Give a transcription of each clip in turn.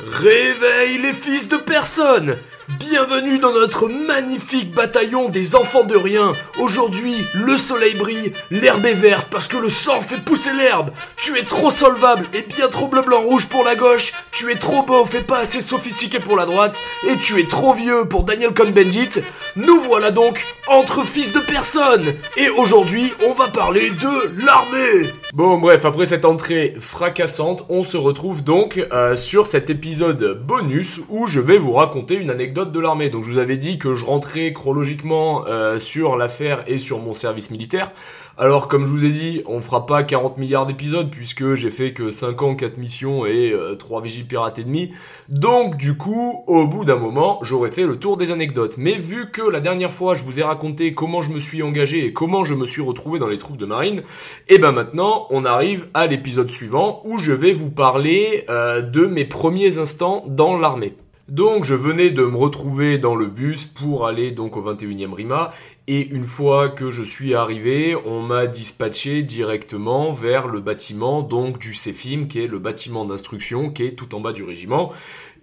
Réveille les fils de personne Bienvenue dans notre magnifique bataillon des enfants de rien. Aujourd'hui, le soleil brille, l'herbe est verte parce que le sang fait pousser l'herbe. Tu es trop solvable et bien trop bleu blanc rouge pour la gauche. Tu es trop beau, fait pas assez sophistiqué pour la droite. Et tu es trop vieux pour Daniel Cohn-Bendit. Nous voilà donc entre fils de personne. Et aujourd'hui, on va parler de l'armée. Bon, bref, après cette entrée fracassante, on se retrouve donc euh, sur cet épisode bonus où je vais vous raconter une anecdote de l'armée. Donc je vous avais dit que je rentrais chronologiquement euh, sur l'affaire et sur mon service militaire. Alors comme je vous ai dit, on fera pas 40 milliards d'épisodes puisque j'ai fait que 5 ans, 4 missions et 3 euh, vigiles pirates et demi. Donc du coup, au bout d'un moment, j'aurais fait le tour des anecdotes. Mais vu que la dernière fois, je vous ai raconté comment je me suis engagé et comment je me suis retrouvé dans les troupes de marine, et eh ben maintenant, on arrive à l'épisode suivant où je vais vous parler euh, de mes premiers instants dans l'armée. Donc je venais de me retrouver dans le bus pour aller donc au 21e RIMA. Et une fois que je suis arrivé, on m'a dispatché directement vers le bâtiment donc du CEFIM qui est le bâtiment d'instruction qui est tout en bas du régiment.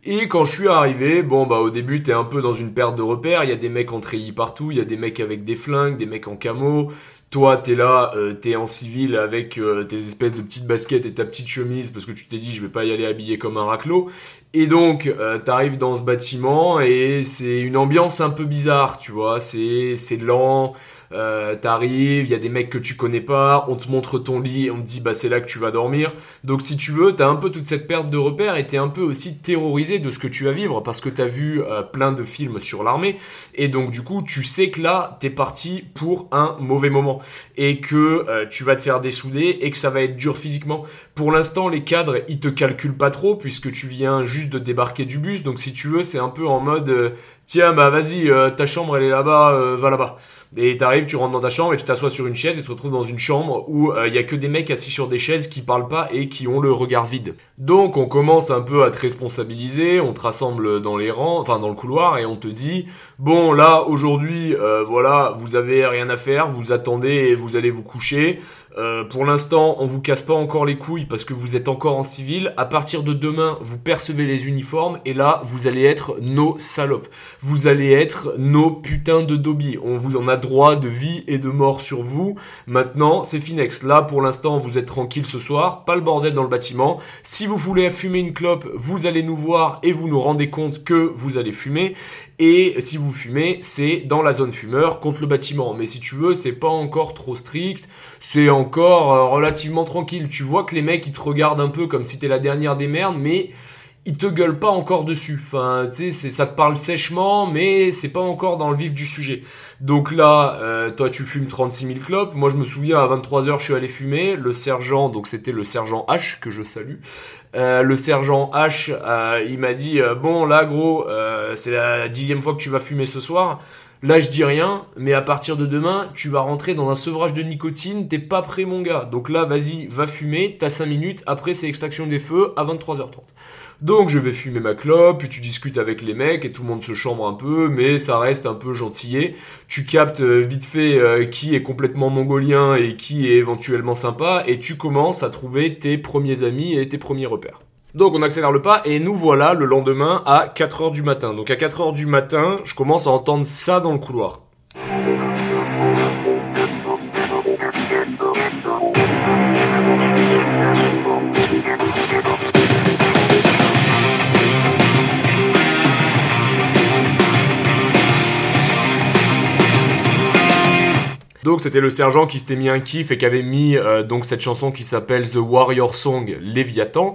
Et quand je suis arrivé, bon bah au début t'es un peu dans une perte de repères, il y a des mecs en treillis partout, il y a des mecs avec des flingues, des mecs en camo, toi, t'es là, euh, t'es en civil avec euh, tes espèces de petites baskets et ta petite chemise parce que tu t'es dit je vais pas y aller habillé comme un raclot. Et donc, euh, t'arrives dans ce bâtiment et c'est une ambiance un peu bizarre, tu vois. C'est c'est lent, euh, t'arrives, il y a des mecs que tu connais pas, on te montre ton lit, on te dit bah c'est là que tu vas dormir. Donc si tu veux, t'as un peu toute cette perte de repères et t'es un peu aussi terrorisé de ce que tu vas vivre parce que t'as vu euh, plein de films sur l'armée et donc du coup tu sais que là t'es parti pour un mauvais moment et que euh, tu vas te faire dessouder et que ça va être dur physiquement. Pour l'instant les cadres ils te calculent pas trop puisque tu viens juste de débarquer du bus donc si tu veux c'est un peu en mode tiens bah vas-y ta chambre elle est là-bas va là-bas. Et t'arrives, tu rentres dans ta chambre et tu t'assois sur une chaise et tu te retrouves dans une chambre où il euh, y a que des mecs assis sur des chaises qui parlent pas et qui ont le regard vide. Donc on commence un peu à te responsabiliser, on te rassemble dans les rangs, enfin dans le couloir et on te dit bon là aujourd'hui euh, voilà vous avez rien à faire, vous attendez et vous allez vous coucher. Euh, pour l'instant, on vous casse pas encore les couilles parce que vous êtes encore en civil. À partir de demain, vous percevez les uniformes et là, vous allez être nos salopes. Vous allez être nos putains de dobby. On vous en a droit de vie et de mort sur vous. Maintenant, c'est Finex. Là, pour l'instant, vous êtes tranquille ce soir. Pas le bordel dans le bâtiment. Si vous voulez fumer une clope, vous allez nous voir et vous nous rendez compte que vous allez fumer. Et si vous fumez, c'est dans la zone fumeur contre le bâtiment. Mais si tu veux, c'est pas encore trop strict. C'est encore euh, relativement tranquille. Tu vois que les mecs, ils te regardent un peu comme si t'es la dernière des merdes, mais ils te gueulent pas encore dessus. Enfin, tu sais, ça te parle sèchement, mais c'est pas encore dans le vif du sujet. Donc là, euh, toi, tu fumes 36 000 clopes. Moi, je me souviens, à 23h, je suis allé fumer. Le sergent, donc c'était le sergent H, que je salue. Euh, le sergent H, euh, il m'a dit, bon, là, gros, c'est la dixième fois que tu vas fumer ce soir. Là, je dis rien, mais à partir de demain, tu vas rentrer dans un sevrage de nicotine, t'es pas prêt, mon gars. Donc là, vas-y, va fumer, t'as 5 minutes, après c'est extraction des feux à 23h30. Donc je vais fumer ma clope, puis tu discutes avec les mecs et tout le monde se chambre un peu, mais ça reste un peu gentillé. Tu captes euh, vite fait euh, qui est complètement mongolien et qui est éventuellement sympa, et tu commences à trouver tes premiers amis et tes premiers repères. Donc on accélère le pas et nous voilà le lendemain à 4h du matin. Donc à 4h du matin, je commence à entendre ça dans le couloir. Donc c'était le sergent qui s'était mis un kiff et qui avait mis euh, donc cette chanson qui s'appelle The Warrior Song Léviathan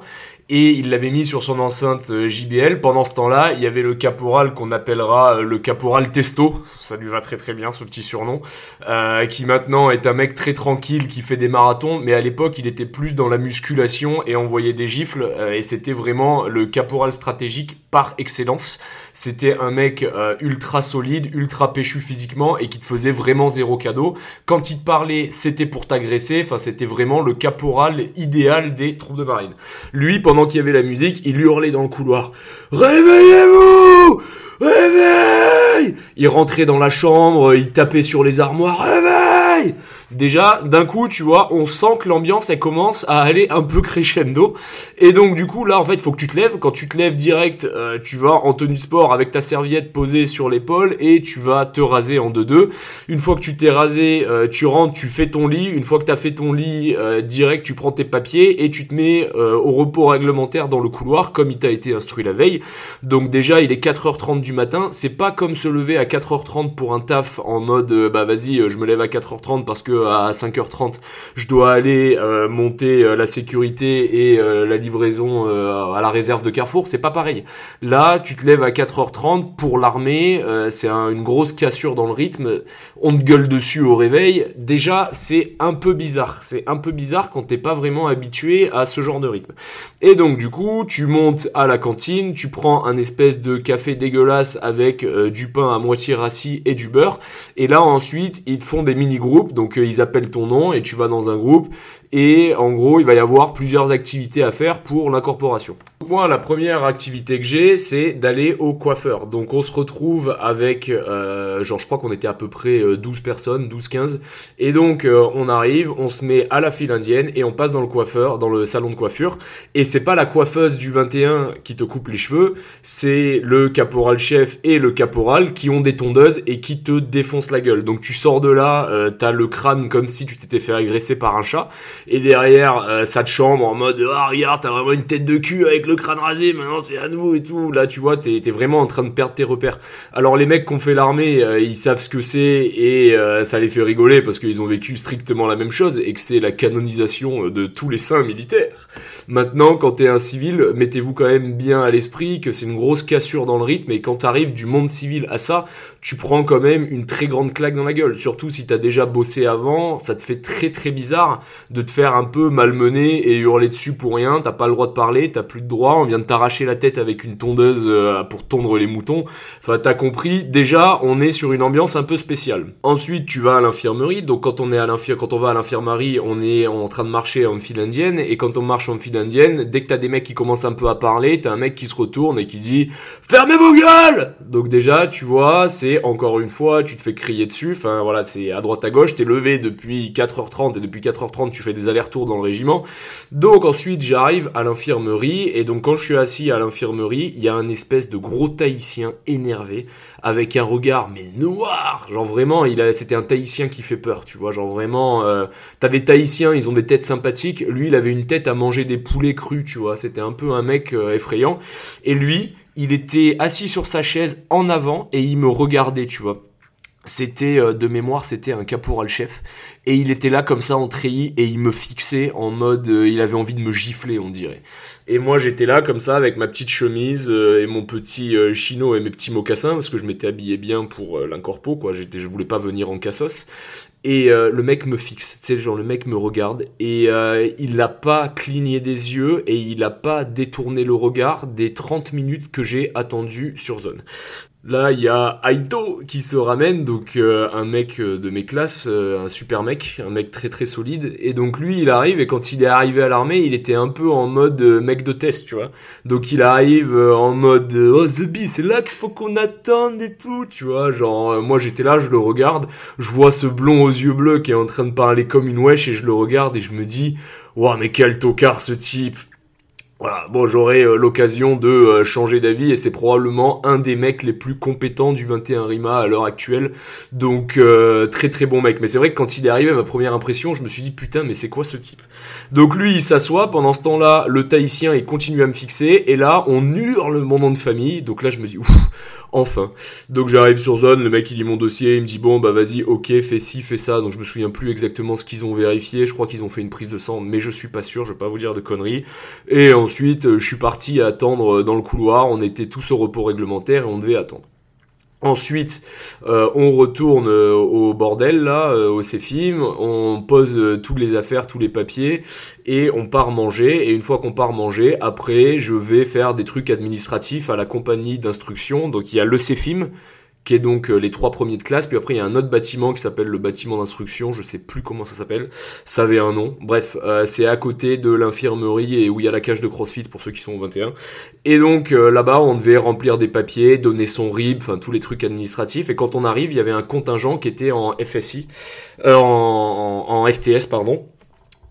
et il l'avait mis sur son enceinte euh, JBL. Pendant ce temps-là, il y avait le caporal qu'on appellera euh, le caporal Testo, ça lui va très très bien ce petit surnom, euh, qui maintenant est un mec très tranquille qui fait des marathons, mais à l'époque il était plus dans la musculation et envoyait des gifles, et c'était vraiment le caporal stratégique par excellence. C'était un mec ultra solide, ultra péchu physiquement et qui te faisait vraiment zéro cadeau. Quand il te parlait, c'était pour t'agresser, enfin c'était vraiment le caporal idéal des troupes de marine. Lui, pendant qu'il y avait la musique, il hurlait dans le couloir. Réveillez-vous Réveille Il rentrait dans la chambre, il tapait sur les armoires. Réveille déjà, d'un coup, tu vois, on sent que l'ambiance, elle commence à aller un peu crescendo. Et donc, du coup, là, en fait, il faut que tu te lèves. Quand tu te lèves direct, euh, tu vas en tenue de sport avec ta serviette posée sur l'épaule et tu vas te raser en deux-deux. Une fois que tu t'es rasé, euh, tu rentres, tu fais ton lit. Une fois que tu as fait ton lit, euh, direct, tu prends tes papiers et tu te mets au repos réglementaire dans le couloir comme il t'a été instruit la veille. Donc, déjà, il est 4h30 du matin. C'est pas comme se lever à 4h30 pour un taf en mode, bah vas-y, je me lève à 4h30 parce que à 5h30, je dois aller euh, monter euh, la sécurité et euh, la livraison à la réserve de Carrefour, c'est pas pareil. Là, tu te lèves à 4h30 pour l'armée, c'est une grosse cassure dans le rythme, on te gueule dessus au réveil. Déjà, c'est un peu bizarre. C'est un peu bizarre quand t'es pas vraiment habitué à ce genre de rythme. Et donc, du coup, tu montes à la cantine, tu prends un espèce de café dégueulasse avec du pain à moitié rassis et du beurre. Et là, ensuite, ils te font des mini-groupes, donc ils appellent ton nom et tu vas dans un groupe et en gros il va y avoir plusieurs activités à faire pour l'incorporation. Moi la première activité que j'ai c'est d'aller au coiffeur. Donc on se retrouve avec euh, genre je crois qu'on était à peu près 12 euh, personnes, 12-15 et donc euh, on arrive, on se met à la file indienne et on passe dans le coiffeur, dans le salon de coiffure et c'est pas la coiffeuse du 21 qui te coupe les cheveux, c'est le caporal chef et le caporal qui ont des tondeuses et qui te défoncent la gueule. Donc tu sors de là, euh, t'as le crâne comme si tu t'étais fait agresser par un chat et derrière euh, chambre en mode ah regarde t'as vraiment une tête de cul avec le crâne rasé maintenant c'est à nous et tout. Là tu vois t'es es vraiment en train de perdre tes repères. Alors les mecs qui ont fait l'armée euh, ils savent ce que c'est et euh, ça les fait rigoler parce qu'ils ont vécu strictement la même chose et que c'est la canonisation de tous les saints militaires. Maintenant quand t'es un civil mettez-vous quand même bien à l'esprit que c'est une grosse cassure dans le rythme et quand t'arrives du monde civil à ça tu prends quand même une très grande claque dans la gueule surtout si t'as déjà bossé avant ça te fait très très bizarre de te faire un peu malmener et hurler dessus pour rien. T'as pas le droit de parler, t'as plus de droit. On vient de t'arracher la tête avec une tondeuse euh, pour tondre les moutons. Enfin, t'as compris. Déjà, on est sur une ambiance un peu spéciale. Ensuite, tu vas à l'infirmerie. Donc, quand on est à l'infirmerie, quand on va à l'infirmerie, on est en train de marcher en file indienne. Et quand on marche en file indienne, dès que t'as des mecs qui commencent un peu à parler, t'as un mec qui se retourne et qui dit fermez vos gueules. Donc déjà, tu vois, c'est encore une fois, tu te fais crier dessus. Enfin voilà, c'est à droite à gauche. T'es levé depuis 4h30 et depuis 4h30, tu fais des allers-retours dans le régiment. Donc ensuite, j'arrive à l'infirmerie et donc quand je suis assis à l'infirmerie, il y a un espèce de gros tahitien énervé avec un regard mais noir, genre vraiment, il a, c'était un tahitien qui fait peur, tu vois, genre vraiment, euh, t'as des tahitiens, ils ont des têtes sympathiques, lui, il avait une tête à manger des poulets crus, tu vois, c'était un peu un mec euh, effrayant, et lui, il était assis sur sa chaise en avant et il me regardait, tu vois c'était euh, de mémoire, c'était un caporal chef. Et il était là comme ça en treillis et il me fixait en mode euh, il avait envie de me gifler on dirait. Et moi j'étais là comme ça avec ma petite chemise euh, et mon petit chino et mes petits mocassins parce que je m'étais habillé bien pour l'incorpo quoi, j'étais je voulais pas venir en cassos. Et le mec me fixe, tu sais genre le mec me regarde. Et il n'a pas cligné des yeux et il n'a pas détourné le regard des 30 minutes que j'ai attendu sur zone. Là, il y a Aito qui se ramène, donc euh, un mec euh, de mes classes, euh, un super mec, un mec très très solide. Et donc lui, il arrive et quand il est arrivé à l'armée, il était un peu en mode mec de test, tu vois. Donc il arrive en mode oh The Bee, c'est là qu'il faut qu'on attende et tout, tu vois. Genre moi j'étais là, je le regarde, je vois ce blond aux yeux bleus qui est en train de parler comme une wesh et je le regarde et je me dis, wow mais quel tocard ce type, voilà, bon, j'aurai euh, l'occasion de euh, changer d'avis et c'est probablement un des mecs les plus compétents du 21 Rima à l'heure actuelle. Donc euh, très très bon mec. Mais c'est vrai que quand il est arrivé, ma première impression, je me suis dit putain, mais c'est quoi ce type? Donc lui, il s'assoit. Pendant ce temps-là, le Tahitien, il continue à me fixer. Et là, on hurle mon nom de famille. Donc là, je me dis ouf, enfin. Donc j'arrive sur zone, le mec il lit mon dossier, il me dit bon bah vas-y, ok, fais ci, fais ça. Donc je me souviens plus exactement ce qu'ils ont vérifié. Je crois qu'ils ont fait une prise de sang, mais je suis pas sûr. Je vais pas vous dire de conneries. Et ensuite, euh, je suis parti attendre euh, dans le couloir. On était tous au repos réglementaire et on devait attendre. Ensuite, euh, on retourne au bordel là, au CFIM, on pose toutes les affaires, tous les papiers et on part manger. Et une fois qu'on part manger, après, je vais faire des trucs administratifs à la compagnie d'instruction. Donc il y a le CFIM qui est donc euh, les trois premiers de classe. Puis après, il y a un autre bâtiment qui s'appelle le bâtiment d'instruction. Je sais plus comment ça s'appelle. Ça avait un nom. Bref, euh, c'est à côté de l'infirmerie et où il y a la cage de CrossFit pour ceux qui sont au 21. Et donc euh, là-bas, on devait remplir des papiers, donner son RIB, enfin tous les trucs administratifs. Et quand on arrive, il y avait un contingent qui était en FSI, en, en FTS, pardon.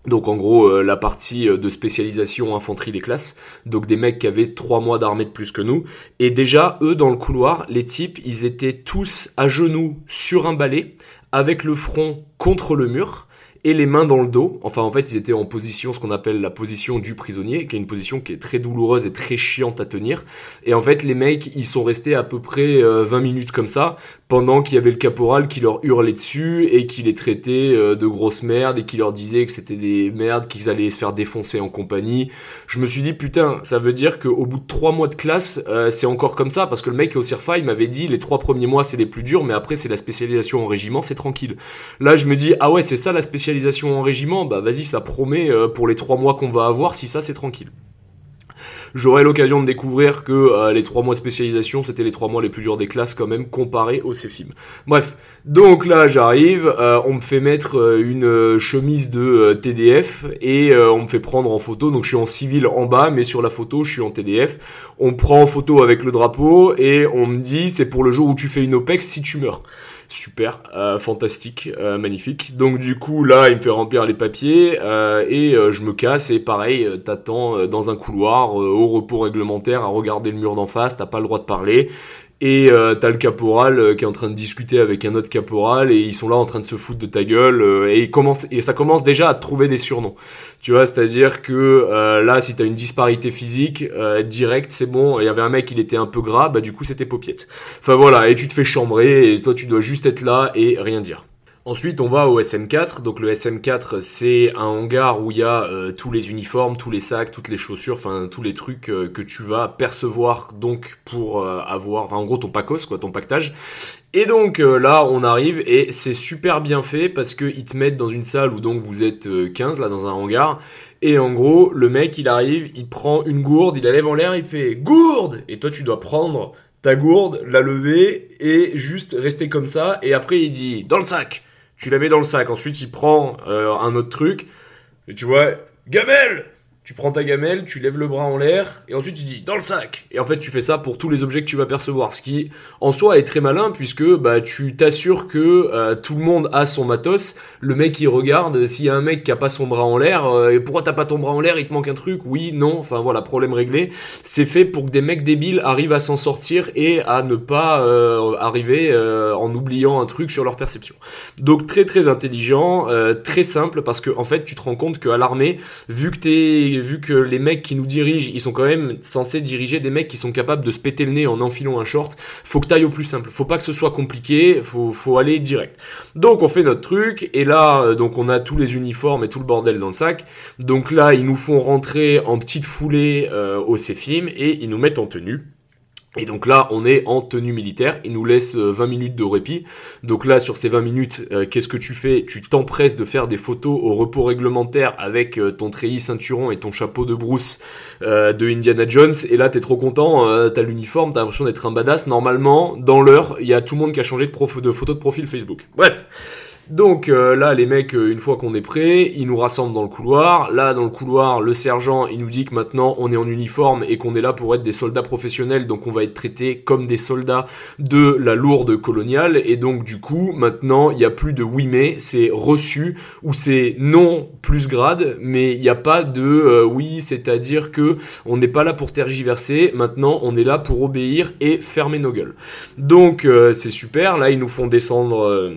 Donc en gros euh, la partie euh, de spécialisation infanterie des classes, donc des mecs qui avaient trois mois d'armée de plus que nous. Et déjà eux dans le couloir, les types, ils étaient tous à genoux sur un balai, avec le front contre le mur et les mains dans le dos. Enfin, en fait, ils étaient en position, ce qu'on appelle la position du prisonnier, qui est une position qui est très douloureuse et très chiante à tenir. Et en fait, les mecs, ils sont restés à peu près 20 euh, minutes comme ça, pendant qu'il y avait le caporal qui leur hurlait dessus et qui les traitait euh, de grosses merdes et qui leur disait que c'était des merdes, qu'ils allaient se faire défoncer en compagnie. Je me suis dit, putain, ça veut dire qu'au bout de trois mois de classe, euh, c'est encore comme ça, parce que le mec au CIRFA, il m'avait dit, les trois premiers mois, c'est les plus durs, mais après, c'est la spécialisation en régiment, c'est tranquille. Là, je me dis, ah ouais, c'est ça la spécialisation en régiment, bah vas-y, ça promet euh, pour les trois mois qu'on va avoir, si ça c'est tranquille. J'aurai l'occasion de découvrir que euh, les trois mois de spécialisation, c'était les trois mois les plus durs des classes quand même, comparé au CFIM. Bref, donc là j'arrive, euh, on me fait mettre une chemise de TDF et on me fait prendre en photo, donc je suis en civil en bas, mais sur la photo je suis en TDF. On prend en photo avec le drapeau et on me dit c'est pour le jour où tu fais une OPEX si tu meurs super, euh, fantastique, euh, magnifique. Donc du coup là, il me fait remplir les papiers euh, et je me casse et pareil, t'attends dans un couloir au repos réglementaire à regarder le mur d'en face, t'as pas le droit de parler et euh, t'as le caporal euh, qui est en train de discuter avec un autre caporal et ils sont là en train de se foutre de ta gueule euh, et, commence, et ça commence déjà à trouver des surnoms. Tu vois, c'est-à-dire que euh, là, si t'as une disparité physique direct, c'est bon. Il y avait un mec, il était un peu gras, bah du coup c'était paupiette. Enfin voilà, et tu te fais chambrer et toi tu dois juste être là et rien dire. Ensuite, on va au SM4. Donc le SM4, c'est un hangar où il y a euh, tous les uniformes, tous les sacs, toutes les chaussures, enfin tous les trucs euh, que tu vas percevoir donc pour euh, avoir, enfin en gros ton pacos, quoi, ton pactage. Et donc là, on arrive et c'est super bien fait parce que ils te mettent dans une salle où donc vous êtes 15 là dans un hangar. Et en gros, le mec, il arrive, il prend une gourde, il la lève en l'air, il fait gourde. Et toi, tu dois prendre ta gourde, la lever et juste rester comme ça. Et après, il dit dans le sac tu la mets dans le sac. Ensuite, il prend euh, un autre truc. Et tu vois, gamelle tu prends ta gamelle, tu lèves le bras en l'air, et ensuite tu dis dans le sac. Et en fait, tu fais ça pour tous les objets que tu vas percevoir, ce qui en soi est très malin puisque bah tu t'assures que euh, tout le monde a son matos. Le mec il regarde, s'il y a un mec qui a pas son bras en l'air, euh, et pourquoi t'as pas ton bras en l'air, il te manque un truc, oui, non, enfin voilà, problème réglé. C'est fait pour que des mecs débiles arrivent à s'en sortir et à ne pas euh, arriver en oubliant un truc sur leur perception. Donc très très intelligent, très simple parce que en fait tu te rends compte qu'à l'armée, vu que t'es vu que les mecs qui nous dirigent, ils sont quand même censés diriger des mecs qui sont capables de se péter le nez en enfilant un short, faut que t'ailles au plus simple. Faut pas que ce soit compliqué, faut, faut aller direct. Donc on fait notre truc, et là, euh, donc on a tous les uniformes et tout le bordel dans le sac. Donc là, ils nous font rentrer en petite foulée euh, au CFIM et ils nous mettent en tenue. Et donc là, on est en tenue militaire, il nous laisse 20 euh, minutes de répit. Donc là, sur ces 20 minutes, euh, qu'est-ce que tu fais? Tu t'empresses de faire des photos au repos réglementaire avec euh, ton treillis ceinturon et ton chapeau de brousse de Indiana Jones. Et là, t'es trop content, t'as l'uniforme, t'as l'impression d'être un badass. Normalement, dans l'heure, il y a tout le monde qui a changé de, de photo de profil Facebook. Bref. Donc euh, là, les mecs, euh, une fois qu'on est prêt, ils nous rassemblent dans le couloir. Là, dans le couloir, le sergent, il nous dit que maintenant, on est en uniforme et qu'on est là pour être des soldats professionnels, donc on va être traités comme des soldats de la lourde coloniale. Et donc, du coup, maintenant, il n'y a plus de oui mais, c'est reçu ou c'est non plus grade, mais il n'y a pas de euh, oui, c'est-à-dire que on n'est pas là pour tergiverser. Maintenant, on est là pour obéir et fermer nos gueules. Donc, c'est super. Là, ils nous font descendre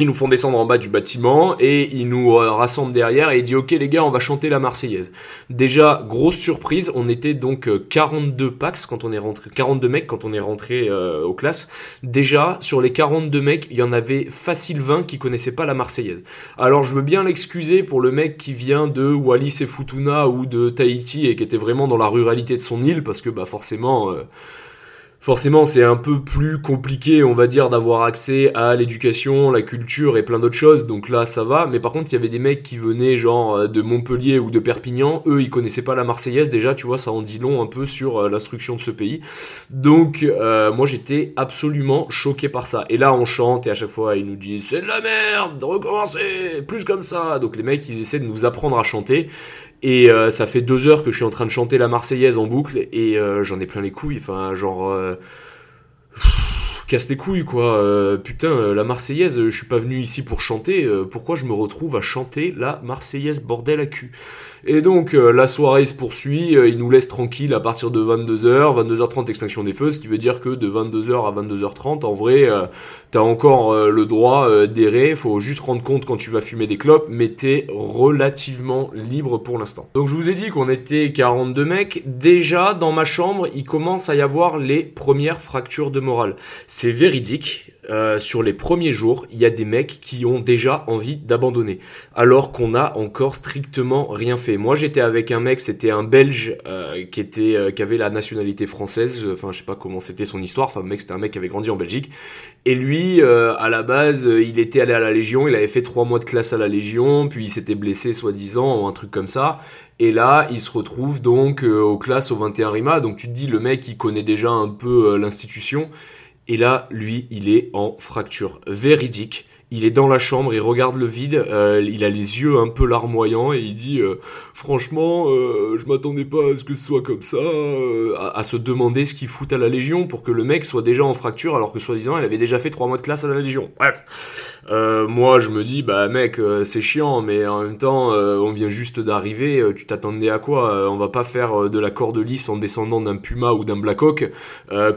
ils nous font descendre en bas du bâtiment et ils nous euh, rassemblent derrière et il dit ok les gars on va chanter la Marseillaise. Déjà grosse surprise, on était donc 42 euh, pax quand on est rentré, 42 mecs quand on est rentré euh, aux classes. Déjà sur les 42 mecs, il y en avait facile 20 qui connaissaient pas la Marseillaise. Alors je veux bien l'excuser pour le mec qui vient de Wallis et Futuna ou de Tahiti et qui était vraiment dans la ruralité de son île parce que bah forcément forcément c'est un peu plus compliqué on va dire d'avoir accès à l'éducation, la culture et plein d'autres choses. Donc là ça va. Mais par contre il y avait des mecs qui venaient genre euh, de Montpellier ou de Perpignan. Eux ils connaissaient pas la Marseillaise. Déjà tu vois ça en dit long un peu sur euh, l'instruction de ce pays. Donc euh, moi j'étais absolument choqué par ça. Et là on chante et à chaque fois ils nous disent c'est de la merde recommencer plus comme ça. Donc les mecs ils essaient de nous apprendre à chanter et euh, ça fait deux heures que je suis en train de chanter la Marseillaise en boucle et euh, j'en ai plein les couilles. Enfin, genre. Euh, casse les couilles, quoi. putain, la Marseillaise, je suis pas venu ici pour chanter. pourquoi je me retrouve à chanter la Marseillaise, bordel à cul? Et donc euh, la soirée se poursuit, euh, il nous laisse tranquille à partir de 22h, 22h30 extinction des feux, ce qui veut dire que de 22h à 22h30, en vrai, euh, t'as encore le droit d'errer, faut juste rendre compte quand tu vas fumer des clopes, mais t'es relativement libre pour l'instant. Donc je vous ai dit qu'on était 42 mecs, déjà dans ma chambre, il commence à y avoir les premières fractures de morale. C'est véridique, euh, sur les premiers jours, il y a des mecs qui ont déjà envie d'abandonner, alors qu'on a encore strictement rien fait. Moi, j'étais avec un mec, c'était un Belge euh, qui était, euh, avait la nationalité française. Enfin, je sais pas comment c'était son histoire. Enfin, mec, c'était un mec qui avait grandi en Belgique. Et lui, à la base, il était allé à la Légion. Il avait fait trois mois de classe à la Légion, puis il s'était blessé, soi-disant, ou un truc comme ça. Et là, il se retrouve donc aux classes au 21 Rima. Donc tu te dis, le mec, il connaît déjà un peu l'institution. Et là, lui, il est en fracture véridique. Il est dans la chambre, il regarde le vide, euh, il a les yeux un peu larmoyants et il dit euh, franchement, euh, je m'attendais pas à ce que ce soit comme ça, à, à, se demander ce qu'il fout à la Légion pour que le mec soit déjà en fracture alors que soi-disant il avait déjà fait trois mois de classe à la Légion. Bref, euh, moi, je me dis, bah mec, euh, c'est chiant, mais en même temps, euh, on vient juste d'arriver. tu t'attendais à quoi On va pas faire de la corde lisse en descendant d'un Puma ou d'un Blackhawk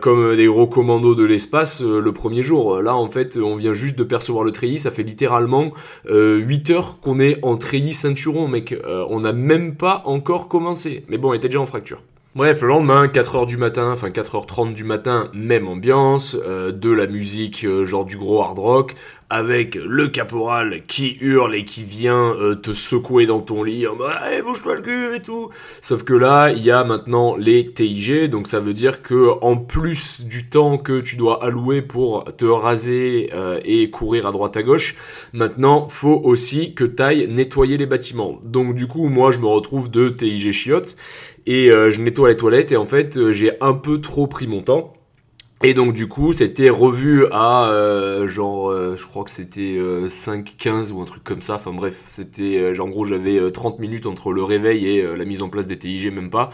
comme des gros commandos de l'espace le premier jour. Là, en fait, on vient juste de percevoir le Ça fait littéralement 8 heures qu'on est en treillis ceinturon, mec. on n'a même pas encore commencé. Mais bon, on était déjà en fracture. Bref, le lendemain, 4h du matin, enfin 4h30 du matin, même ambiance, euh, de la musique euh, genre du gros hard rock, avec le caporal qui hurle et qui vient euh, te secouer dans ton lit en mode bouge-toi le cul et tout. Sauf que là, il y a maintenant les TIG, donc ça veut dire que en plus du temps que tu dois allouer pour te raser et courir à droite à gauche, maintenant faut aussi que t'ailles nettoyer les bâtiments. Donc du coup, moi je me retrouve de TIG chiottes et euh, je nettoie les toilettes et en fait euh, j'ai un peu trop pris mon temps. Et donc du coup, c'était revu à euh, genre, je crois que c'était 5-15 ou un truc comme ça. Enfin bref, c'était genre en gros j'avais 30 minutes entre le réveil et la mise en place des TIG, même pas.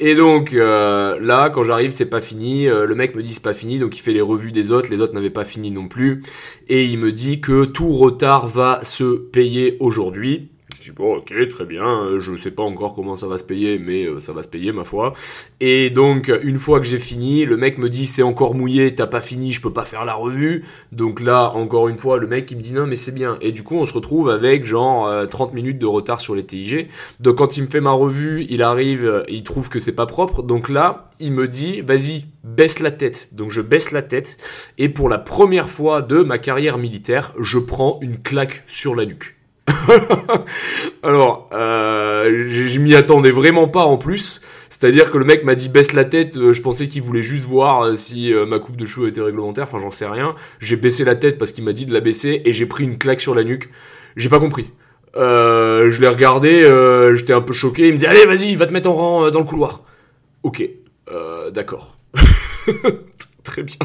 Et donc là, quand j'arrive, c'est pas fini. le mec me dit c'est pas fini, donc il fait les revues des autres. Les autres n'avaient pas fini non plus. Et il me dit que tout retard va se payer aujourd'hui bon, ok, très bien, euh, je sais pas encore comment ça va se payer, mais euh, ça va se payer, ma foi. Et donc, une fois que j'ai fini, le mec me dit, c'est encore mouillé, t'as pas fini, je peux pas faire la revue. Donc là, encore une fois, le mec, il me dit, non, mais c'est bien. Et du coup, on se retrouve avec genre 30 euh, minutes de retard sur les TIG. Donc quand il me fait ma revue, il arrive, il trouve que c'est pas propre. Donc là, il me dit, vas-y, baisse la tête. Donc je baisse la tête. Et pour la première fois de ma carrière militaire, je prends une claque sur la nuque. Alors, euh, je m'y attendais vraiment pas en plus. C'est-à-dire que le mec m'a dit baisse la tête. Euh, je pensais qu'il voulait juste voir euh, si ma coupe de cheveux était réglementaire. Enfin, j'en sais rien. J'ai baissé la tête parce qu'il m'a dit de la baisser et j'ai pris une claque sur la nuque. J'ai pas compris. je l'ai regardé. J'étais un peu choqué. Il me dit allez, vas-y, va te mettre en rang dans le couloir. Ok, d'accord. Très bien.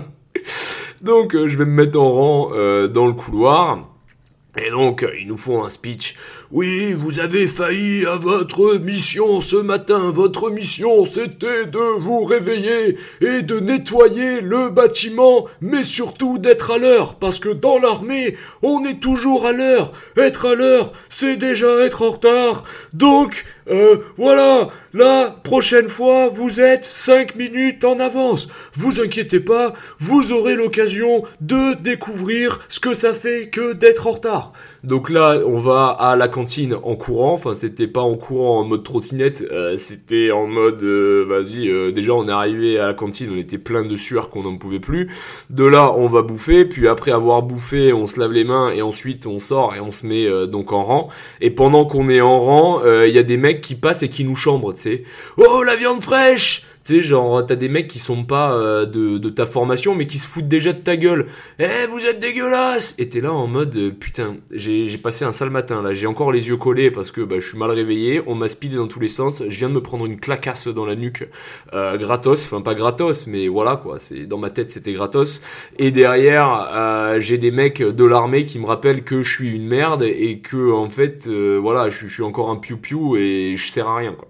Donc, je vais me mettre en rang dans le couloir. Et donc, ils nous font un speech. Oui, vous avez failli à votre mission ce matin. Votre mission, c'était de vous réveiller et de nettoyer le bâtiment, mais surtout d'être à l'heure, parce que dans l'armée, on est toujours à l'heure. Être à l'heure, c'est déjà être en retard. Donc, euh, voilà, la prochaine fois, vous êtes 5 minutes en avance. Vous inquiétez pas, vous aurez l'occasion de découvrir ce que ça fait que d'être en retard. Donc là, on va à la cantine en courant. Enfin, c'était pas en courant en mode trottinette, euh, c'était en mode, euh, vas-y. déjà, on est arrivé à la cantine, on était plein de sueur qu'on n'en pouvait plus. De là, on va bouffer. Puis après avoir bouffé, on se lave les mains et ensuite on sort et on se met donc en rang. Et pendant qu'on est en rang, il y a des mecs qui passent et qui nous chambrent, tu sais. Oh, la viande fraîche Tu sais, genre, t'as des mecs qui sont pas euh, de, de, ta formation, mais qui se foutent déjà de ta gueule. Eh, vous êtes dégueulasse Et t'es là en mode, euh, putain, j'ai passé un sale matin, là. J'ai encore les yeux collés parce que bah, je suis mal réveillé. On m'a speedé dans tous les sens. Je viens de me prendre une clacasse dans la nuque. Euh, gratos. Enfin, pas gratos, mais voilà, quoi. C'est Dans ma tête, c'était gratos. Et derrière, euh, j'ai des mecs de l'armée qui me rappellent que je suis une merde et que, en fait, voilà, je, je, suis encore un piou-piou et je sers à rien, quoi.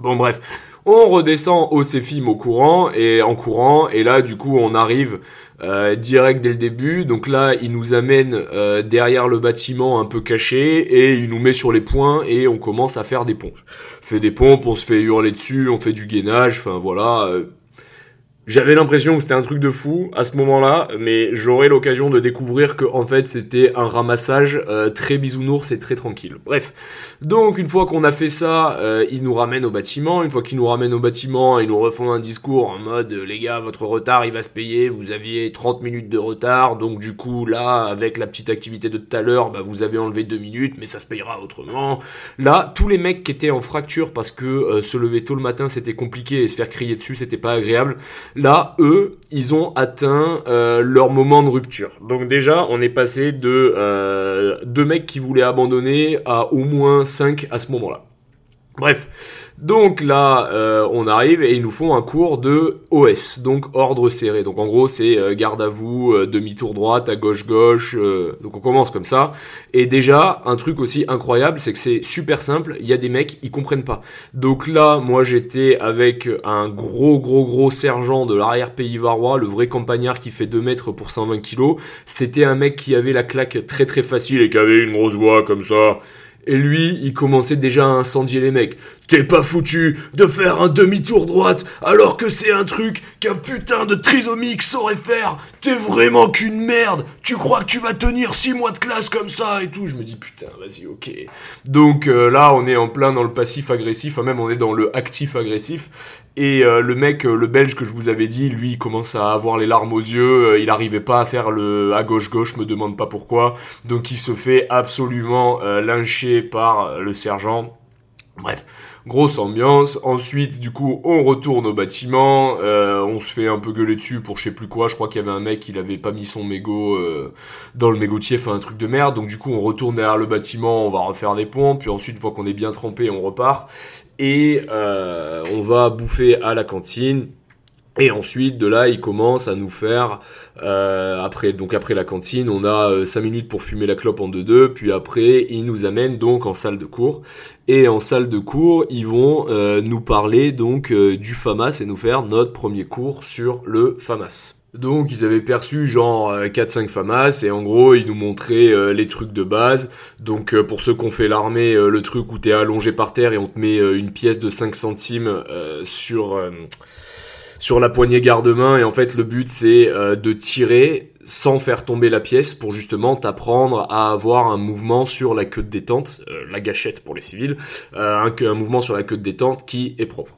Bon, bref. On redescend au Céphim au courant et en courant et là du coup on arrive euh, direct dès le début. Donc là il nous amène euh, derrière le bâtiment un peu caché et il nous met sur les points et on commence à faire des pompes. On fait des pompes, on se fait hurler dessus, on fait du gainage, enfin voilà. Euh, j'avais l'impression que c'était un truc de fou à ce moment-là, mais j'aurai l'occasion de découvrir que en fait c'était un ramassage euh, très bisounours et très tranquille. Bref, donc une fois qu'on a fait ça, euh, ils nous ramènent au bâtiment. Une fois qu'ils nous ramènent au bâtiment, ils nous refont un discours en mode les gars, votre retard il va se payer. Vous aviez 30 minutes de retard, donc du coup là avec la petite activité de tout à l'heure, bah, vous avez enlevé 2 minutes, mais ça se payera autrement. Là, tous les mecs qui étaient en fracture parce que euh, se lever tôt le matin c'était compliqué et se faire crier dessus c'était pas agréable Là, eux, ils ont atteint euh, leur moment de rupture. Donc déjà, on est passé de euh, deux mecs qui voulaient abandonner à au moins cinq à ce moment-là. Bref, donc là, euh, on arrive et ils nous font un cours de OS, donc ordre serré. Donc en gros, c'est euh, garde à vous, euh, demi-tour droite, à gauche-gauche. donc on commence comme ça. Et déjà, un truc aussi incroyable, c'est que c'est super simple. Il y a des mecs, ils comprennent pas. Donc là, moi j'étais avec un gros, gros, gros sergent de l'arrière pays varois, le vrai campagnard qui fait 2 mètres pour 120 kilos. C'était un mec qui avait la claque très très facile et qui avait une grosse voix comme ça. Et lui, il commençait déjà à incendier les mecs. T'es pas foutu de faire un demi-tour droite alors que c'est un truc qu'un putain de trisomique saurait faire. T'es vraiment qu'une merde. Tu crois que tu vas tenir six mois de classe comme ça et tout. Je me dis putain, vas-y, ok. Donc euh, là, on est en plein dans le passif agressif, enfin même on est dans le actif agressif. Et euh, le mec, euh, le belge que je vous avais dit, lui, il commence à avoir les larmes aux yeux. Euh, il n'arrivait pas à faire le à gauche-gauche, me demande pas pourquoi. Donc il se fait absolument lyncher par le sergent. Bref, grosse ambiance. Ensuite, du coup, on retourne au bâtiment. on se fait un peu gueuler dessus pour je sais plus quoi. Je crois qu'il y avait un mec, il avait pas mis son mégot dans le mégotier, enfin un truc de merde. Donc du coup, on retourne derrière le bâtiment, on va refaire des pompes. Puis ensuite, une fois qu'on est bien trempé, on repart et euh, on va bouffer à la cantine. Et ensuite, de là, il commence à nous faire, euh, après, donc après la cantine, on a 5 euh, minutes pour fumer la clope en 2-2, puis après, il nous amène donc en salle de cours. Et en salle de cours, ils vont nous parler donc du FAMAS et nous faire notre premier cours sur le FAMAS. Donc ils avaient perçu genre 4-5 euh, FAMAS et en gros ils nous montraient euh, les trucs de base. Donc euh, pour ceux qui ont fait l'armée, le truc où t'es allongé par terre et on te met une pièce de 5 centimes sur, sur la poignée garde-main et en fait le but c'est de tirer sans faire tomber la pièce pour justement t'apprendre à avoir un mouvement sur la queue de détente, la gâchette pour les civils, un, un mouvement sur la queue de détente qui est propre.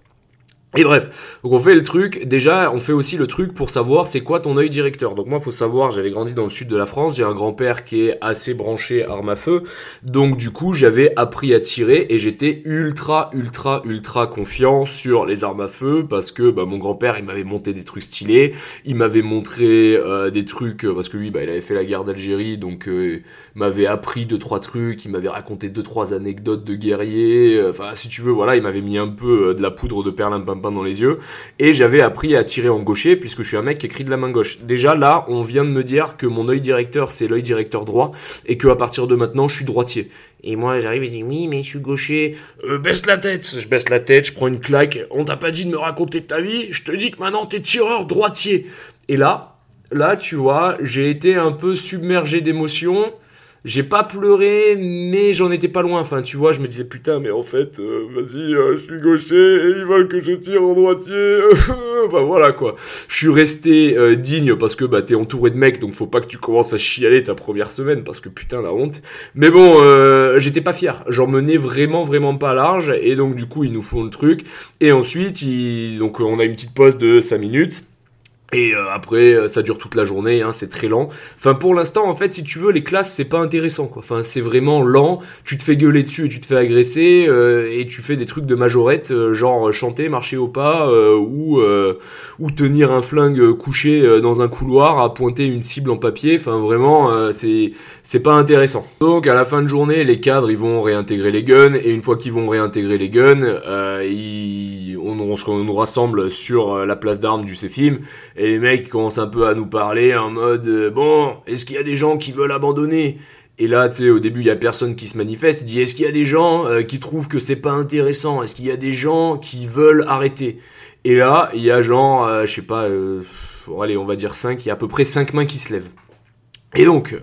Et bref, donc on fait le truc. Déjà, on fait aussi le truc pour savoir c'est quoi ton œil directeur. Donc moi, faut savoir, j'avais grandi dans le sud de la France, j'ai un grand-père qui est assez branché arme à feu. Donc du coup, j'avais appris à tirer et j'étais ultra, ultra, ultra confiant sur les armes à feu parce que bah, mon grand-père, il m'avait monté des trucs stylés, il m'avait montré euh, des trucs parce que lui, bah, il avait fait la guerre d'Algérie, donc euh, m'avait appris deux trois trucs, il m'avait raconté deux trois anecdotes de guerriers. Enfin, si tu veux, voilà, il m'avait mis un peu euh, de la poudre de perlimpinpin dans les yeux et j'avais appris à tirer en gaucher puisque je suis un mec qui écrit de la main gauche. Déjà là, on vient de me dire que mon œil directeur c'est l'œil directeur droit et que à partir de maintenant je suis droitier. Et moi j'arrive et je dis oui mais je suis gaucher. Euh, baisse la tête. Je baisse la tête, je prends une claque. On t'a pas dit de me raconter ta vie. Je te dis que maintenant t'es tireur droitier. Et là, là tu vois, j'ai été un peu submergé d'émotions j'ai pas pleuré, mais j'en étais pas loin. Enfin, tu vois, je me disais putain, mais en fait, euh, vas-y, euh, je suis gaucher et ils veulent que je tire en droitier. bah voilà quoi. Je suis resté euh, digne parce que bah t'es entouré de mecs, donc faut pas que tu commences à chialer ta première semaine parce que putain la honte. Mais bon, j'étais pas fier. J'en menais vraiment vraiment pas large et donc du coup ils nous font le truc et ensuite ils... donc on a une petite pause de 5 minutes. Et euh, après, euh, ça dure toute la journée, hein, c'est très lent. Enfin, pour l'instant, en fait, si tu veux, les classes, c'est pas intéressant, quoi. Enfin, c'est vraiment lent. Tu te fais gueuler dessus et tu te fais agresser, euh, et tu fais des trucs de majorette, genre chanter, marcher au pas, ou ou tenir un flingue couché dans un couloir à pointer une cible en papier. Enfin, vraiment, c'est c'est pas intéressant. Donc, à la fin de journée, les cadres, ils vont réintégrer les guns, et une fois qu'ils vont réintégrer les guns, ils, on, on, on, nous rassemble sur la place d'armes du CFIM et les mecs commencent un peu à nous parler en mode euh, bon, est-ce qu'il y a des gens qui veulent abandonner? Et là, tu sais, au début, il y a personne qui se manifeste. Il dit est-ce qu'il y a des gens euh, qui trouvent que c'est pas intéressant? Est-ce qu'il y a des gens qui veulent arrêter? Et là, il y a genre, euh, je sais pas, allez, on va dire 5, il y a à peu près 5 mains qui se lèvent. Et donc,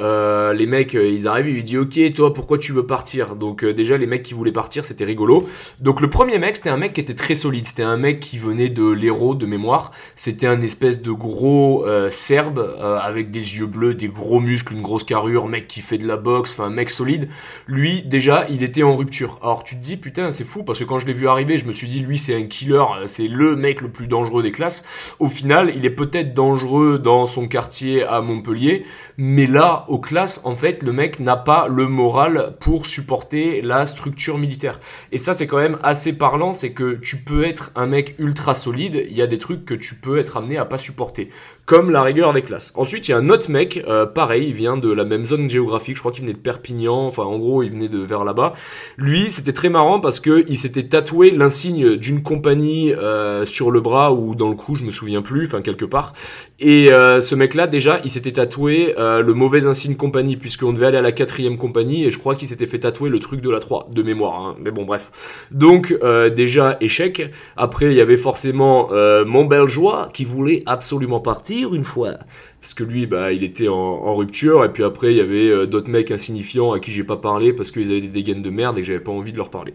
euh, les mecs, euh, ils arrivent, ils lui disent ok, toi, pourquoi tu veux partir? Donc euh, déjà, les mecs qui voulaient partir, c'était rigolo. Donc le premier mec, c'était un mec qui était très solide. C'était un mec qui venait de l'héros de mémoire. C'était un espèce de gros serbe avec des yeux bleus, des gros muscles, une grosse carrure, mec qui fait de la boxe, enfin mec solide. Lui, déjà, il était en rupture. Alors tu te dis putain, c'est fou parce que quand je l'ai vu arriver, je me suis dit lui, c'est un killer, c'est le mec le plus dangereux des classes. Au final, il est peut-être dangereux dans son quartier à Montpellier, mais là aux classes, en fait, le mec n'a pas le moral pour supporter la structure militaire. Et ça, c'est quand même assez parlant, c'est que tu peux être un mec ultra solide, il y a des trucs que tu peux être amené à pas supporter comme la rigueur des classes. Ensuite, il y a un autre mec, euh, pareil, il vient de la même zone géographique, je crois qu'il venait de Perpignan, enfin en gros, il venait de vers là-bas. Lui, c'était très marrant parce que il s'était tatoué l'insigne d'une compagnie euh, sur le bras ou dans le cou, je me souviens plus, enfin quelque part. Et euh, ce mec-là, déjà, il s'était tatoué le mauvais insigne compagnie puisqu'on devait aller à la quatrième compagnie et je crois qu'il s'était fait tatouer le truc de la 3 de mémoire. Hein. Mais bon, bref. Donc déjà échec. Après, il y avait forcément mon belgeois qui voulait absolument partir une fois. Parce que lui, bah, il était en, rupture, et puis après, il y avait euh, d'autres mecs insignifiants à qui j'ai pas parlé parce qu'ils avaient des dégaines de merde et que j'avais pas envie de leur parler.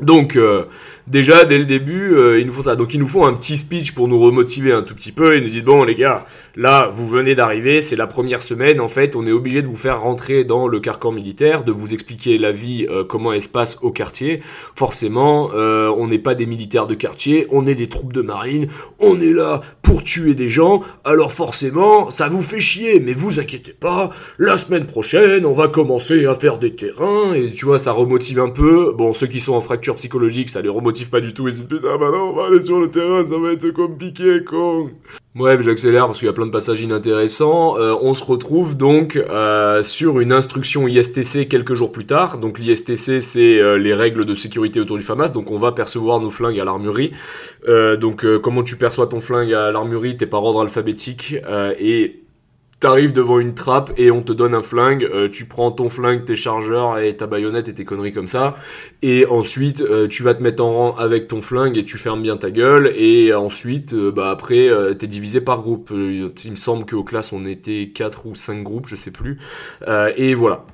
Donc euh, déjà dès le début, euh, ils nous font ça. Donc ils nous font un petit speech pour nous remotiver un tout petit peu. Ils nous disent bon les gars, là vous venez d'arriver, c'est la première semaine. En fait, on est obligé de vous faire rentrer dans le carcan militaire, de vous expliquer la vie, euh, comment elle se passe au quartier. Forcément, on n'est pas des militaires de quartier, on est des troupes de marine. On est là pour tuer des gens. Alors forcément, ça vous fait chier, mais vous inquiétez pas. La semaine prochaine, on va commencer à faire des terrains et tu vois, ça remotive un peu. Bon, ceux qui sont en fracture psychologique, ça les remotive pas du tout. Ils se disent putain, bah non, on va aller sur le terrain, ça va être compliqué, con. Bref, j'accélère parce qu'il y a plein de passages inintéressants. Euh, on se retrouve donc euh, sur une instruction ISTC quelques jours plus tard. Donc l'ISTC, c'est euh, les règles de sécurité autour du FAMAS. Donc on va percevoir nos flingues à l'armurerie. donc comment tu perçois ton flingue à l'armurerie T'es par ordre alphabétique et t'arrives devant une trappe et on te donne un flingue, euh, tu prends ton flingue, tes chargeurs et ta baïonnette et tes conneries comme ça, et ensuite euh, tu vas te mettre en rang avec ton flingue et tu fermes bien ta gueule, et ensuite, euh, bah après, t'es divisé par groupe. il me semble qu'aux classes on était 4 ou 5 groupes, je sais plus, et voilà.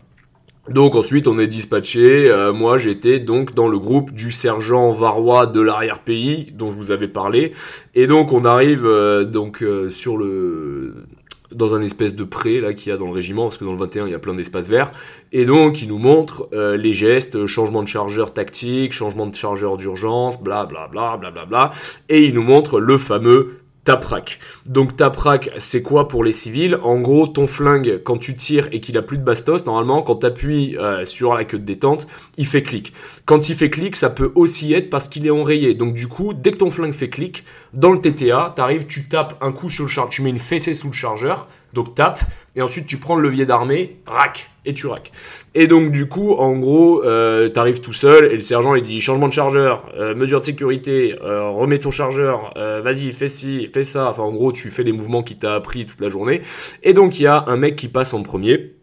Donc ensuite on est dispatché, moi j'étais donc dans le groupe du sergent Varois de l'arrière-pays dont je vous avais parlé, et donc on arrive donc sur le dans un espèce de pré là qu'il y a dans le régiment, parce que dans le 21 il y a plein d'espaces verts, et donc il nous montre euh, les gestes, euh, changement de chargeur tactique, changement de chargeur d'urgence, bla bla bla bla bla bla, et il nous montre le fameux Taprac. Donc Taprac, c'est quoi pour les civils? En gros, ton flingue, quand tu tires et qu'il a plus de bastos, normalement, quand tu appuies euh, sur la queue de détente, il fait clic. Quand il fait clic, ça peut aussi être parce qu'il est enrayé. Donc du coup, dès que ton flingue fait clic, dans le TTA, t'arrives, tu tapes un coup sur le chargeur, tu mets une fessée sous le chargeur, donc tape, et ensuite tu prends le levier d'armée, rack, et tu rack. Et donc du coup, en gros, euh, t'arrives tout seul, et le sergent il dit changement de chargeur, euh, mesure de sécurité, euh, remets ton chargeur, euh, vas-y, fais ci, fais ça. Enfin en gros, tu fais les mouvements qui t'a appris toute la journée. Et donc il y a un mec qui passe en premier,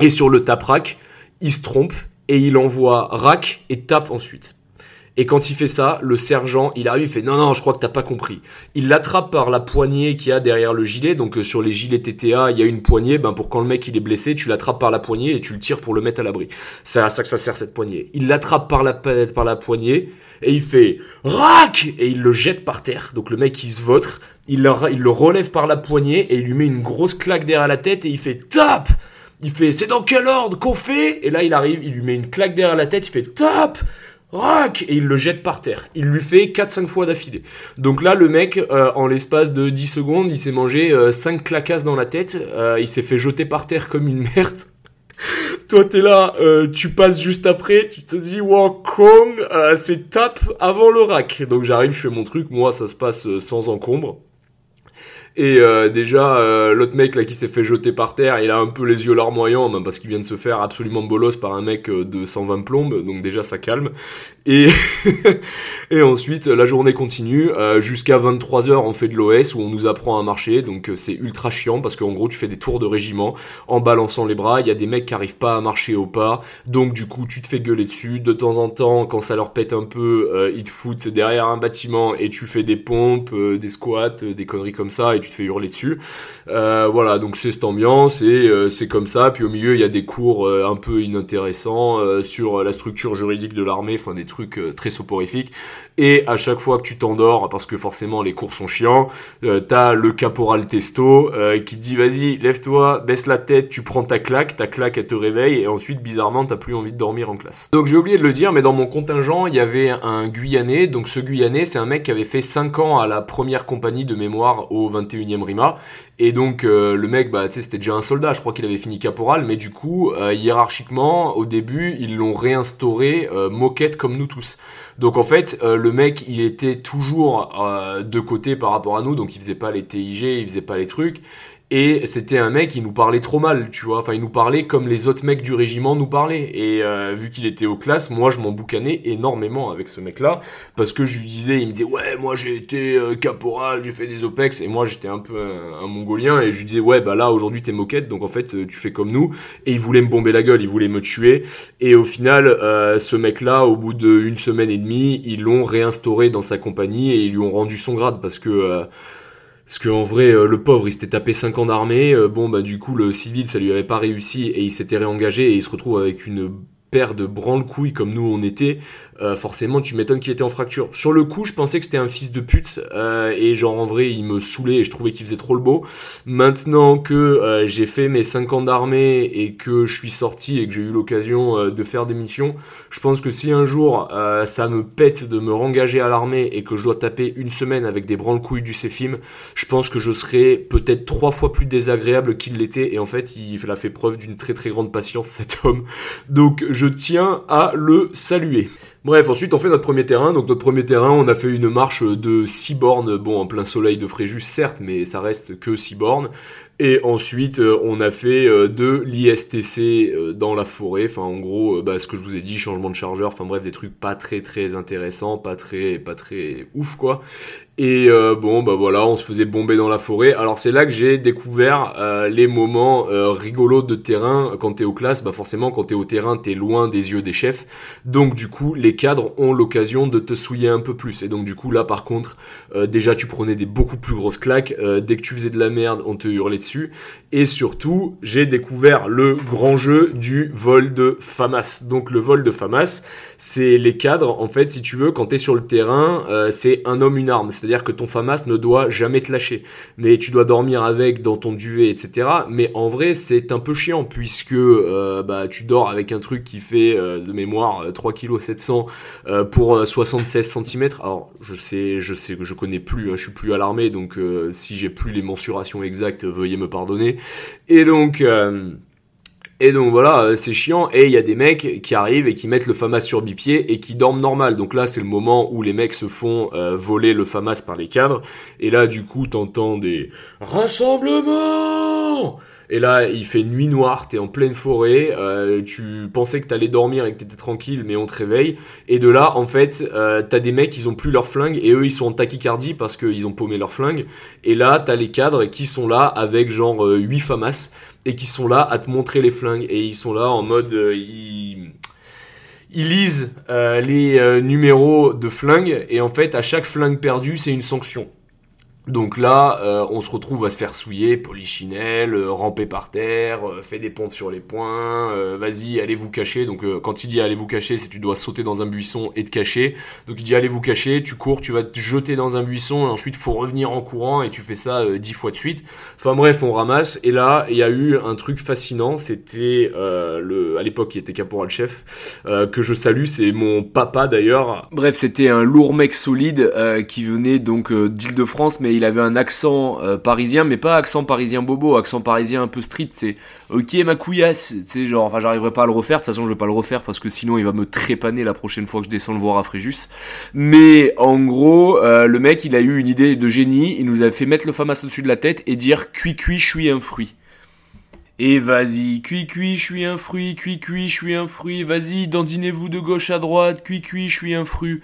et sur le tap rack, il se trompe, et il envoie rack et tape ensuite. Et quand il fait ça, le sergent, il arrive, il fait non, non, je crois que t'as pas compris. Il l'attrape par la poignée qu'il y a derrière le gilet. Donc euh, sur les gilets TTA, il y a une poignée. Ben pour quand le mec il est blessé, tu l'attrapes par la poignée et tu le tires pour le mettre à l'abri. C'est à ça que ça sert cette poignée. Il l'attrape par la poignée et il fait rac et il le jette par terre. Donc le mec il se vautre, il le, il le relève par la poignée et il lui met une grosse claque derrière la tête et il fait top. Il fait c'est dans quel ordre qu'on fait Et là il arrive, il lui met une claque derrière la tête, il fait top rac et il le jette par terre. Il lui fait 4-5 fois d'affilée. Donc là, le mec, euh, en l'espace de 10 secondes, il s'est mangé 5 clacasses dans la tête, il s'est fait jeter par terre comme une merde. Toi, t'es là, tu passes juste après, tu te dis, wow, Kong, c'est tape avant le rack. Donc j'arrive, je fais mon truc, moi, ça se passe sans encombre. Et euh, déjà, euh, l'autre mec là qui s'est fait jeter par terre, il a un peu les yeux larmoyants, même parce qu'il vient de se faire absolument bolos par un mec euh, de 120 plombes, donc déjà ça calme. Et, et ensuite, la journée continue, jusqu'à 23h on fait de l'OS où on nous apprend à marcher, donc c'est ultra chiant parce qu'en gros tu fais des tours de régiment en balançant les bras, il y a des mecs qui arrivent pas à marcher au pas, donc du coup tu te fais gueuler dessus, de temps en temps quand ça leur pète un peu, ils te foutent derrière un bâtiment et tu fais des pompes, des squats, des conneries comme ça, te fais hurler dessus. Euh, voilà, donc c'est cette ambiance et euh, c'est comme ça. Puis au milieu, il y a des cours euh, un peu inintéressants sur la structure juridique de l'armée, enfin des trucs très soporifiques. Et à chaque fois que tu t'endors, parce que forcément les cours sont chiants, t'as le caporal testo qui te dit vas-y, lève-toi, baisse la tête, tu prends ta claque, ta claque elle te réveille et ensuite bizarrement t'as plus envie de dormir en classe. Donc j'ai oublié de le dire, mais dans mon contingent, il y avait un Guyanais. Donc ce Guyanais, c'est un mec qui avait fait 5 ans à la première compagnie de mémoire au 21 e Rima. Et donc euh, le mec, bah, c'était déjà un soldat, je crois qu'il avait fini caporal, mais du coup, euh, hiérarchiquement, au début, ils l'ont réinstauré euh, moquette comme nous tous. Donc en fait, le mec, il était toujours de côté par rapport à nous, donc il faisait pas les TIG, il faisait pas les trucs. Et c'était un mec qui nous parlait trop mal, tu vois. Enfin, il nous parlait comme les autres mecs du régiment nous parlaient. Et euh, vu qu'il était aux classes, moi, je m'en boucanais énormément avec ce mec-là. Parce que je lui disais, il me disait, ouais, moi, j'ai été euh, caporal, j'ai fait des OPEX. Et moi, j'étais un peu un, mongolien. Et je lui disais, ouais, bah là, aujourd'hui, t'es moquette. Donc, en fait, euh, tu fais comme nous. Et il voulait me bomber la gueule, il voulait me tuer. Et au final, ce mec-là, au bout d'une semaine et demie, ils l'ont réinstauré dans sa compagnie et ils lui ont rendu son grade. Parce que parce qu'en vrai, euh, le pauvre, il s'était tapé 5 ans d'armée. Euh, bon, bah du coup, le civil, ça lui avait pas réussi et il s'était réengagé et il se retrouve avec une de branle-couilles comme nous on était, euh, forcément tu m'étonnes qu'il était en fracture. Sur le coup, je pensais que c'était un fils de pute euh, et genre en vrai il me saoulait et je trouvais qu'il faisait trop le beau. Maintenant que euh, j'ai fait mes 5 ans d'armée et que je suis sorti et que j'ai eu l'occasion de faire des missions, je pense que si un jour ça me pète de me rengager à l'armée et que je dois taper une semaine avec des branle-couilles du CFIM, je pense que je serai peut-être trois fois plus désagréable qu'il l'était et en fait il a fait preuve d'une très très grande patience cet homme. Donc je tiens à le saluer. Bref, ensuite on fait notre premier terrain. Donc notre premier terrain, on a fait une marche de 6 bornes, bon en plein soleil de Fréjus certes, mais ça reste que 6 bornes. Et ensuite, euh, on a fait euh, de l'ISTC euh, dans la forêt. Enfin, en gros, bah, ce que je vous ai dit, changement de chargeur. Enfin bref, des trucs pas très très intéressants, pas très pas très ouf quoi. Et bon, bah voilà, on se faisait bomber dans la forêt. Alors c'est là que j'ai découvert les moments rigolos de terrain. Quand t'es aux classes, bah forcément, quand t'es au terrain, t'es loin des yeux des chefs. Donc du coup, les cadres ont l'occasion de te souiller un peu plus. Et donc du coup, là par contre, déjà tu prenais des beaucoup plus grosses claques. dès que tu faisais de la merde, on te hurlait et surtout, j'ai découvert le grand jeu du vol de FAMAS. Donc le vol de FAMAS, c'est les cadres, en fait, si tu veux, quand tu es sur le terrain, euh, c'est un homme, une arme. C'est-à-dire que ton FAMAS ne doit jamais te lâcher. Mais tu dois dormir avec dans ton duvet, etc. Mais en vrai, c'est un peu chiant, puisque euh, bah, tu dors avec un truc qui fait, euh, de mémoire, 3 kg 700 pour 76 cm. Alors, je sais, je sais que je connais plus, hein, je suis plus à l'armée, donc si j'ai plus les mensurations exactes, veuillez me pardonner. Et donc... Et donc voilà, euh, c'est chiant. Et il y a des mecs qui arrivent et qui mettent le FAMAS sur bipied et qui dorment normal. Donc là, c'est le moment où les mecs se font euh, voler le FAMAS par les cadres. Et là, du coup, t'entends des rassemblements. Et là, il fait nuit noire, t'es en pleine forêt, euh, tu pensais que t'allais dormir et que t'étais tranquille, mais on te réveille. Et de là, en fait, euh, t'as des mecs, ils ont plus leur flingue, et eux, ils sont en tachycardie parce qu'ils ont paumé leur flingue. Et là, t'as les cadres qui sont là avec genre 8 FAMAS et qui sont là à te montrer les flingues. Et ils sont là en mode... Euh, ils, ils lisent euh, les euh, numéros de flingues et en fait à chaque flingue perdue c'est une sanction. Donc là, euh, on se retrouve à se faire souiller, polichinelle, euh, ramper par terre, euh, des pompes sur les poings, vas-y, allez vous cacher. Donc quand il dit allez vous cacher, c'est tu dois sauter dans un buisson et te cacher. Donc il dit allez vous cacher, tu cours, tu vas te jeter dans un buisson et ensuite faut revenir en courant et tu fais ça dix fois de suite. Enfin bref, on ramasse et là il y a eu un truc fascinant. C'était le à l'époque qui était caporal chef que je salue, c'est mon papa d'ailleurs. Bref, c'était un lourd mec solide qui venait donc d'Île-de-France, mais il avait un accent euh, parisien, mais pas accent parisien bobo, accent parisien un peu street, c'est ok ma couillasse, tu genre, enfin j'arriverai pas à le refaire, de toute façon je vais pas le refaire parce que sinon il va me trépaner la prochaine fois que je descends le voir à Fréjus. Mais en gros, euh, le mec il a eu une idée de génie, il nous a fait mettre le famas au-dessus de la tête et dire cuit cuit, je suis un fruit. Et vas-y, cuit cuit, je suis un fruit, cuit cuit, je suis un fruit, vas-y, dandinez-vous de gauche à droite, cuit cuit, je suis un fruit,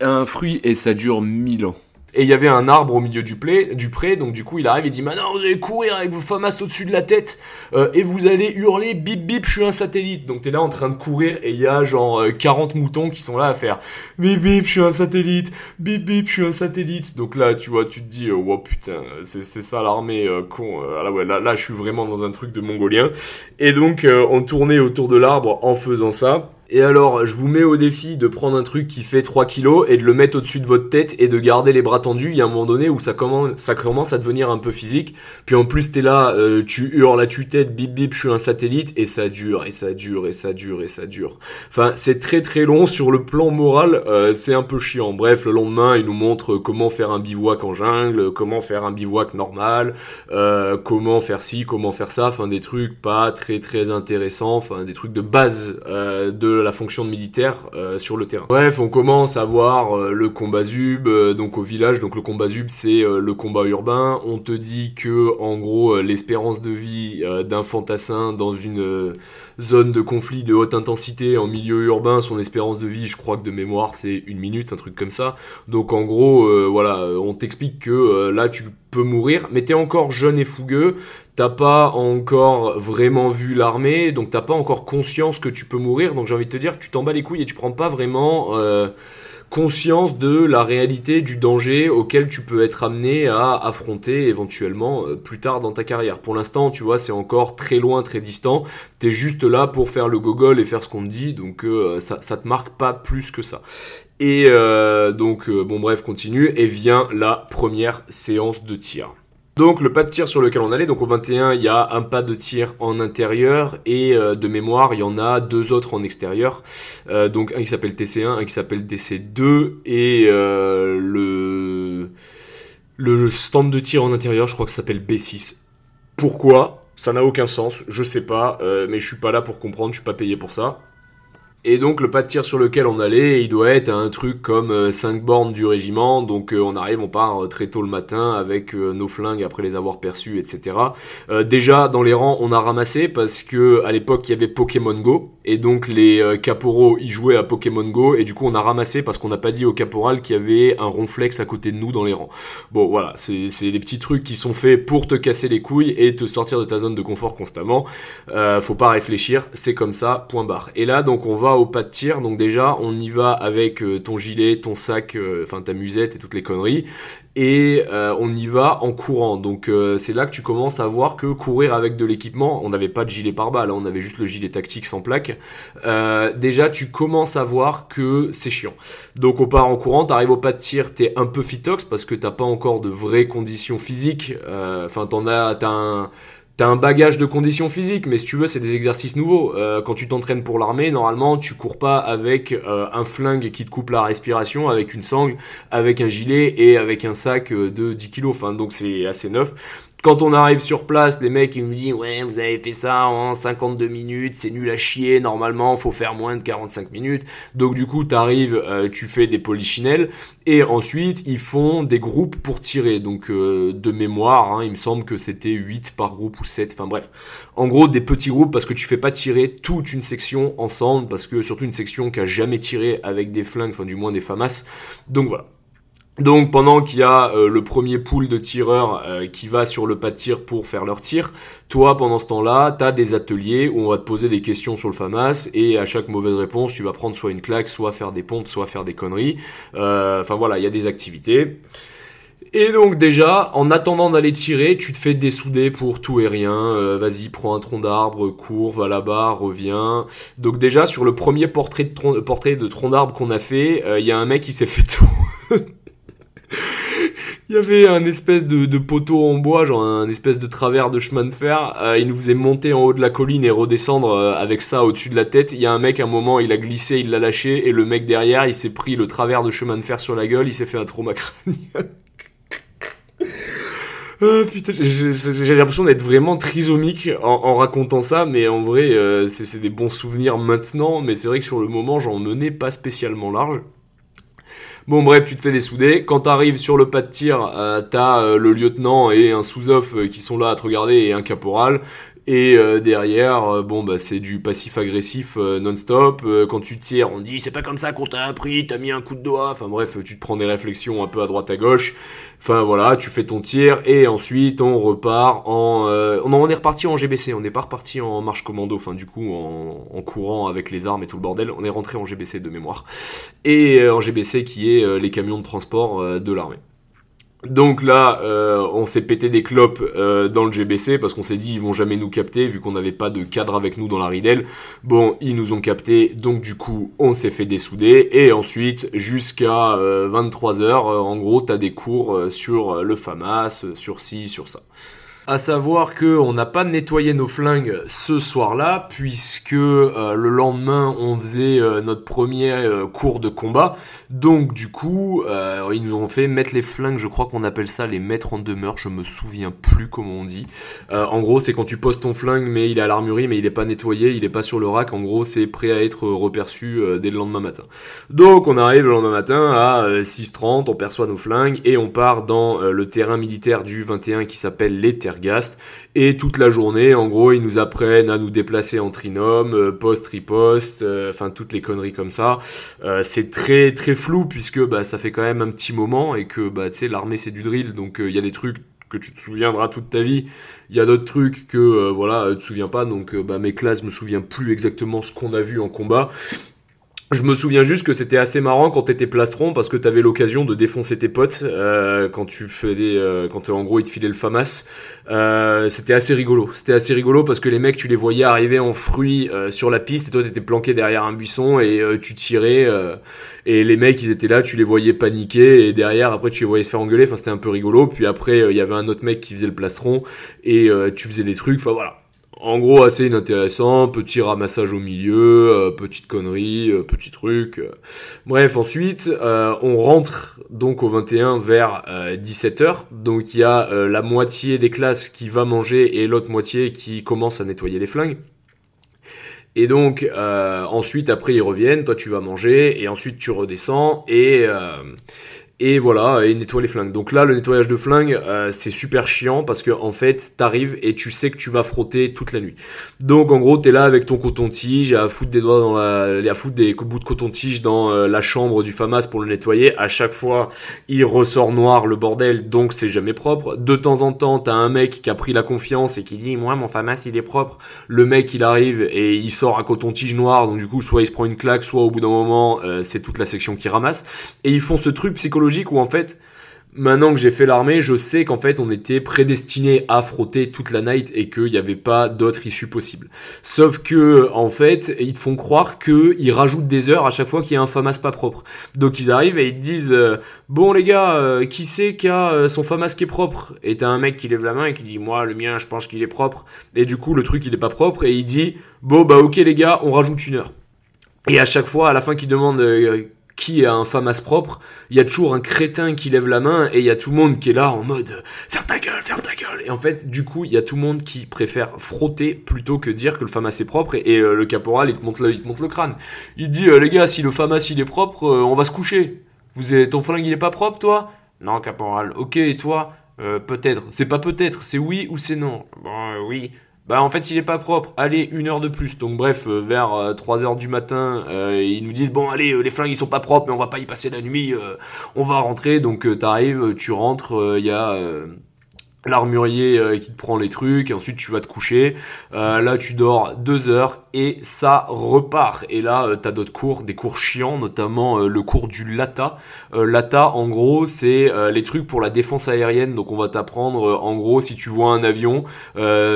un fruit, et ça dure mille ans et il y avait un arbre au milieu du, du pré, donc du coup il arrive, il dit maintenant vous allez courir avec vos famas au-dessus de la tête euh, et vous allez hurler bip bip, je suis un satellite. Donc t'es là en train de courir et il y a genre 40 euh, moutons qui sont là à faire bip bip, je suis un satellite, bip bip, je suis un satellite. Donc là tu vois, tu te dis oh putain, c'est ça l'armée euh, con. là ouais, là, là je suis vraiment dans un truc de mongolien. Et donc on tournait autour de l'arbre en faisant ça. Et alors, je vous mets au défi de prendre un truc qui fait 3 kilos et de le mettre au-dessus de votre tête et de garder les bras tendus. Il y a un moment donné où ça commence, ça commence à devenir un peu physique. Puis en plus, t'es là, euh, tu hurles à tue-tête, bip bip, je suis un satellite, et ça dure, et ça dure, et ça dure, et ça dure. Enfin, c'est très très long sur le plan moral, euh, c'est un peu chiant. Bref, le lendemain, il nous montre comment faire un bivouac en jungle, comment faire un bivouac normal, euh, comment faire ci, comment faire ça, enfin des trucs pas très très intéressants, enfin des trucs de base de la fonction de militaire euh, sur le terrain. Bref, on commence à voir euh, le combat Zub, euh, donc au village. Donc le combat Zub, c'est le combat urbain. On te dit que en gros l'espérance de vie d'un fantassin dans une zone de conflit de haute intensité en milieu urbain, son espérance de vie, je crois que de mémoire, c'est une minute, un truc comme ça. Donc en gros, voilà, on t'explique que là tu peux mourir, mais t'es encore jeune et fougueux, t'as pas encore vraiment vu l'armée, donc t'as pas encore conscience que tu peux mourir, donc j'ai envie de te dire, tu t'en bats les couilles et tu prends pas vraiment euh, conscience de la réalité du danger auquel tu peux être amené à affronter éventuellement euh, plus tard dans ta carrière. Pour l'instant, tu vois, c'est encore très loin, très distant, t'es juste là pour faire le gogol et faire ce qu'on te dit, donc euh, ça, ça te marque pas plus que ça. Et donc, bon bref, continue, et vient la première séance de tir. Donc le pas de tir sur lequel on allait, donc au 21 il y a un pas de tir en intérieur et euh, de mémoire il y en a deux autres en extérieur. Euh, donc un qui s'appelle TC1, un qui s'appelle TC2 et euh, le le stand de tir en intérieur je crois que ça s'appelle B6. Pourquoi? Ça n'a aucun sens, je sais pas, mais je suis pas là pour comprendre, je suis pas payé pour ça. Et donc le pas de tir sur lequel on allait, il doit être un truc comme 5 euh, bornes du régiment. Donc euh, on arrive, on part euh, très tôt le matin avec nos flingues après les avoir perçus, etc. déjà dans les rangs, on a ramassé parce que à l'époque il y avait Pokémon Go et donc les caporaux y jouaient à Pokémon Go et du coup on a ramassé parce qu'on n'a pas dit au caporal qu'il y avait un ronflex à côté de nous dans les rangs. Bon voilà, c'est des petits trucs qui sont faits pour te casser les couilles et te sortir de ta zone de confort constamment. faut pas réfléchir, c'est comme ça, point barre. Et là donc on va au pas de tir. Donc déjà, on y va avec euh, ton gilet, ton sac, euh, enfin ta musette et toutes les conneries. Et euh, on y va en courant. Donc c'est là que tu commences à voir que courir avec de l'équipement, on n'avait pas de gilet pare-balles, hein, on avait juste le gilet tactique sans plaque. déjà, tu commences à voir que c'est chiant. Donc on part en courant, t'arrives au pas de tir, t'es un peu fitox parce que t'as pas encore de vraies conditions physiques. Enfin, t'en as, t'as un T'as un bagage de conditions physiques, mais si tu veux, c'est des exercices nouveaux. Euh, quand tu t'entraînes pour l'armée, normalement, tu cours pas avec euh, un flingue qui te coupe la respiration, avec une sangle, avec un gilet et avec un sac euh, de 10 kilos. Enfin, donc c'est assez neuf. Quand on arrive sur place, les mecs ils me disent ouais vous avez fait ça en 52 minutes, c'est nul à chier, normalement faut faire moins de 45 minutes. Donc du coup t'arrives, euh, tu fais des polichinelles et ensuite ils font des groupes pour tirer. Donc euh, de mémoire, hein, il me semble que c'était 8 par groupe ou 7, enfin bref. En gros des petits groupes parce que tu fais pas tirer toute une section ensemble parce que surtout une section qui a jamais tiré avec des flingues, enfin du moins des FAMAS. Donc voilà. Donc pendant qu'il y a euh, le premier pool de tireurs euh, qui va sur le pas de tir pour faire leur tir, toi pendant ce temps-là, tu as des ateliers où on va te poser des questions sur le FAMAS et à chaque mauvaise réponse, tu vas prendre soit une claque, soit faire des pompes, soit faire des conneries. Euh, enfin voilà, il y a des activités. Et donc déjà, en attendant d'aller tirer, tu te fais dessouder pour tout et rien. Vas-y, prends un tronc d'arbre, cours, va là-bas, reviens. Donc déjà, sur le premier portrait de portrait de tronc d'arbre qu'on a fait, il y a un mec qui s'est fait tout. Il y avait un espèce de, poteau en bois, genre un espèce de travers de chemin de fer. Euh, il nous faisait monter en haut de la colline et redescendre euh, avec ça au-dessus de la tête. Il y a un mec, à un moment, il a glissé, il l'a lâché, et le mec derrière, il s'est pris le travers de chemin de fer sur la gueule, il s'est fait un trauma crânien. Ah, j'ai l'impression d'être vraiment trisomique en, racontant ça, mais en vrai, euh, c'est des bons souvenirs maintenant, mais c'est vrai que sur le moment, j'en menais pas spécialement large. Bon bref, tu te fais dessouder. Quand t'arrives sur le pas de tir, euh, t'as euh, le lieutenant et un sous-off euh, qui sont là à te regarder et un caporal. Et euh, derrière, euh, bon bah c'est du passif agressif euh, non-stop. quand tu tires, on dit c'est pas comme ça qu'on t'a appris, t'as mis un coup de doigt. Enfin bref, tu te prends des réflexions un peu à droite à gauche. Enfin voilà, tu fais ton tir et ensuite on repart en. on est reparti en GBC, on n'est pas reparti en marche commando. Enfin du coup en, en, courant avec les armes et tout le bordel, on est rentré en GBC de mémoire. Et en GBC qui est les camions de transport de l'armée. Donc là, euh, on s'est pété des clopes euh, dans le GBC parce qu'on s'est dit ils vont jamais nous capter vu qu'on n'avait pas de cadre avec nous dans la ridelle. Bon, ils nous ont capté, donc du coup on s'est fait dessouder et ensuite jusqu'à 23h, euh, en gros t'as des cours sur le FAMAS, sur ci, sur ça. À savoir que on n'a pas nettoyé nos flingues ce soir-là, puisque euh, le lendemain on faisait euh, notre premier euh, cours de combat. Donc du coup, ils nous ont fait mettre les flingues, je crois qu'on appelle ça les mettre en demeure, je me souviens plus comment on dit. en gros, c'est quand tu poses ton flingue, mais il est à l'armurerie, mais il est pas nettoyé, il est pas sur le rack. En gros, c'est prêt à être reperçu dès le lendemain matin. Donc on arrive le lendemain matin à 6h30, on perçoit nos flingues et on part dans le terrain militaire du 21 qui s'appelle les et toute la journée, en gros, ils nous apprennent à nous déplacer en trinôme, euh, post-riposte, euh, enfin toutes les conneries comme ça. Euh, c'est très très flou puisque bah, ça fait quand même un petit moment et que bah, tu sais, l'armée c'est du drill, donc il y a des trucs que tu te souviendras toute ta vie. Il y a d'autres trucs que voilà, tu te souviens pas. Donc bah, mes classes me souviens plus exactement ce qu'on a vu en combat. Je me souviens juste que c'était assez marrant quand t'étais plastron parce que t'avais l'occasion de défoncer tes potes euh, quand tu faisais, euh, quand en gros ils te filaient le famas. Euh, c'était assez rigolo. C'était assez rigolo parce que les mecs tu les voyais arriver en fruits euh, sur la piste et toi t'étais planqué derrière un buisson et euh, tu tirais et les mecs ils étaient là, tu les voyais paniquer et derrière après tu les voyais se faire engueuler. Enfin c'était un peu rigolo. Puis après il y avait un autre mec qui faisait le plastron et tu faisais des trucs. Enfin voilà en gros, assez inintéressant, petit ramassage au milieu, euh, petite connerie, euh, petit truc. Euh. Bref, ensuite, on rentre donc au 21 vers 17h. Donc il y a la moitié des classes qui va manger et l'autre moitié qui commence à nettoyer les flingues. Et donc ensuite, après ils reviennent, toi tu vas manger et ensuite tu redescends et et voilà, et nettoie les flingues. Donc là, le nettoyage de flingues, euh, c'est super chiant parce que en fait, t'arrives et tu sais que tu vas frotter toute la nuit. Donc en gros, t'es là avec ton coton-tige à foutre des doigts dans la, à foutre des bouts de coton-tige dans euh, la chambre du FAMAS pour le nettoyer. À chaque fois, il ressort noir le bordel, donc c'est jamais propre. De temps en temps, t'as un mec qui a pris la confiance et qui dit, moi, mon FAMAS, il est propre. Le mec, il arrive et il sort un coton-tige noir, donc du coup, soit il se prend une claque, soit au bout d'un moment, euh, c'est toute la section qui ramasse. Et ils font ce truc psychologique où en fait, maintenant que j'ai fait l'armée, je sais qu'en fait on était prédestiné à frotter toute la night et qu'il n'y avait pas d'autre issue possible. Sauf que en fait, ils te font croire qu'ils rajoutent des heures à chaque fois qu'il y a un FAMAS pas propre. Donc ils arrivent et ils te disent euh, bon les gars, euh, qui sait qui a euh, son FAMAS qui est propre? Et t'as un mec qui lève la main et qui dit moi le mien je pense qu'il est propre. Et du coup le truc il est pas propre et il dit bon bah ok les gars on rajoute une heure. Et à chaque fois, à la fin, qu'il demande qui a un FAMAS propre, il y a toujours un crétin qui lève la main et il y a tout le monde qui est là en mode faire ta gueule, faire ta gueule. Et en fait, du coup, il y a tout le monde qui préfère frotter plutôt que dire que le FAMAS est propre et, euh, le caporal il te monte le, il te monte le crâne. Il dit euh, les gars, si le FAMAS il est propre, euh, on va se coucher. Vous êtes, ton flingue il est pas propre toi? Non caporal. OK, et toi? Peut-être. C'est pas peut-être, c'est oui ou c'est non? Bon, oui. Bah en fait il est pas propre, allez une heure de plus. Donc bref, euh, vers 3 euh, heures du matin, euh, ils nous disent bon allez les flingues ils sont pas propres mais on va pas y passer la nuit, on va rentrer. Donc t'arrives, tu rentres, il y a l'armurier euh, qui te prend les trucs et ensuite tu vas te coucher. Euh, là tu dors deux heures et ça repart. Et là euh, t'as d'autres cours des cours chiants notamment le cours du LATA. LATA en gros c'est les trucs pour la défense aérienne. Donc on va t'apprendre en gros si tu vois un avion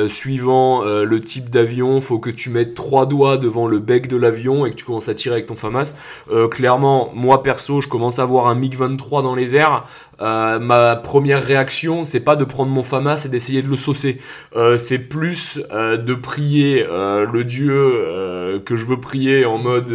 suivant le type d'avion faut que tu mettes trois doigts devant le bec de l'avion et que tu commences à tirer avec ton FAMAS. Clairement moi perso je commence à voir un MiG 23 dans les airs ma première réaction c'est pas de prendre mon FAMAS et d'essayer de le saucer. Euh, c'est plus euh, de prier euh, le Dieu que je veux prier en mode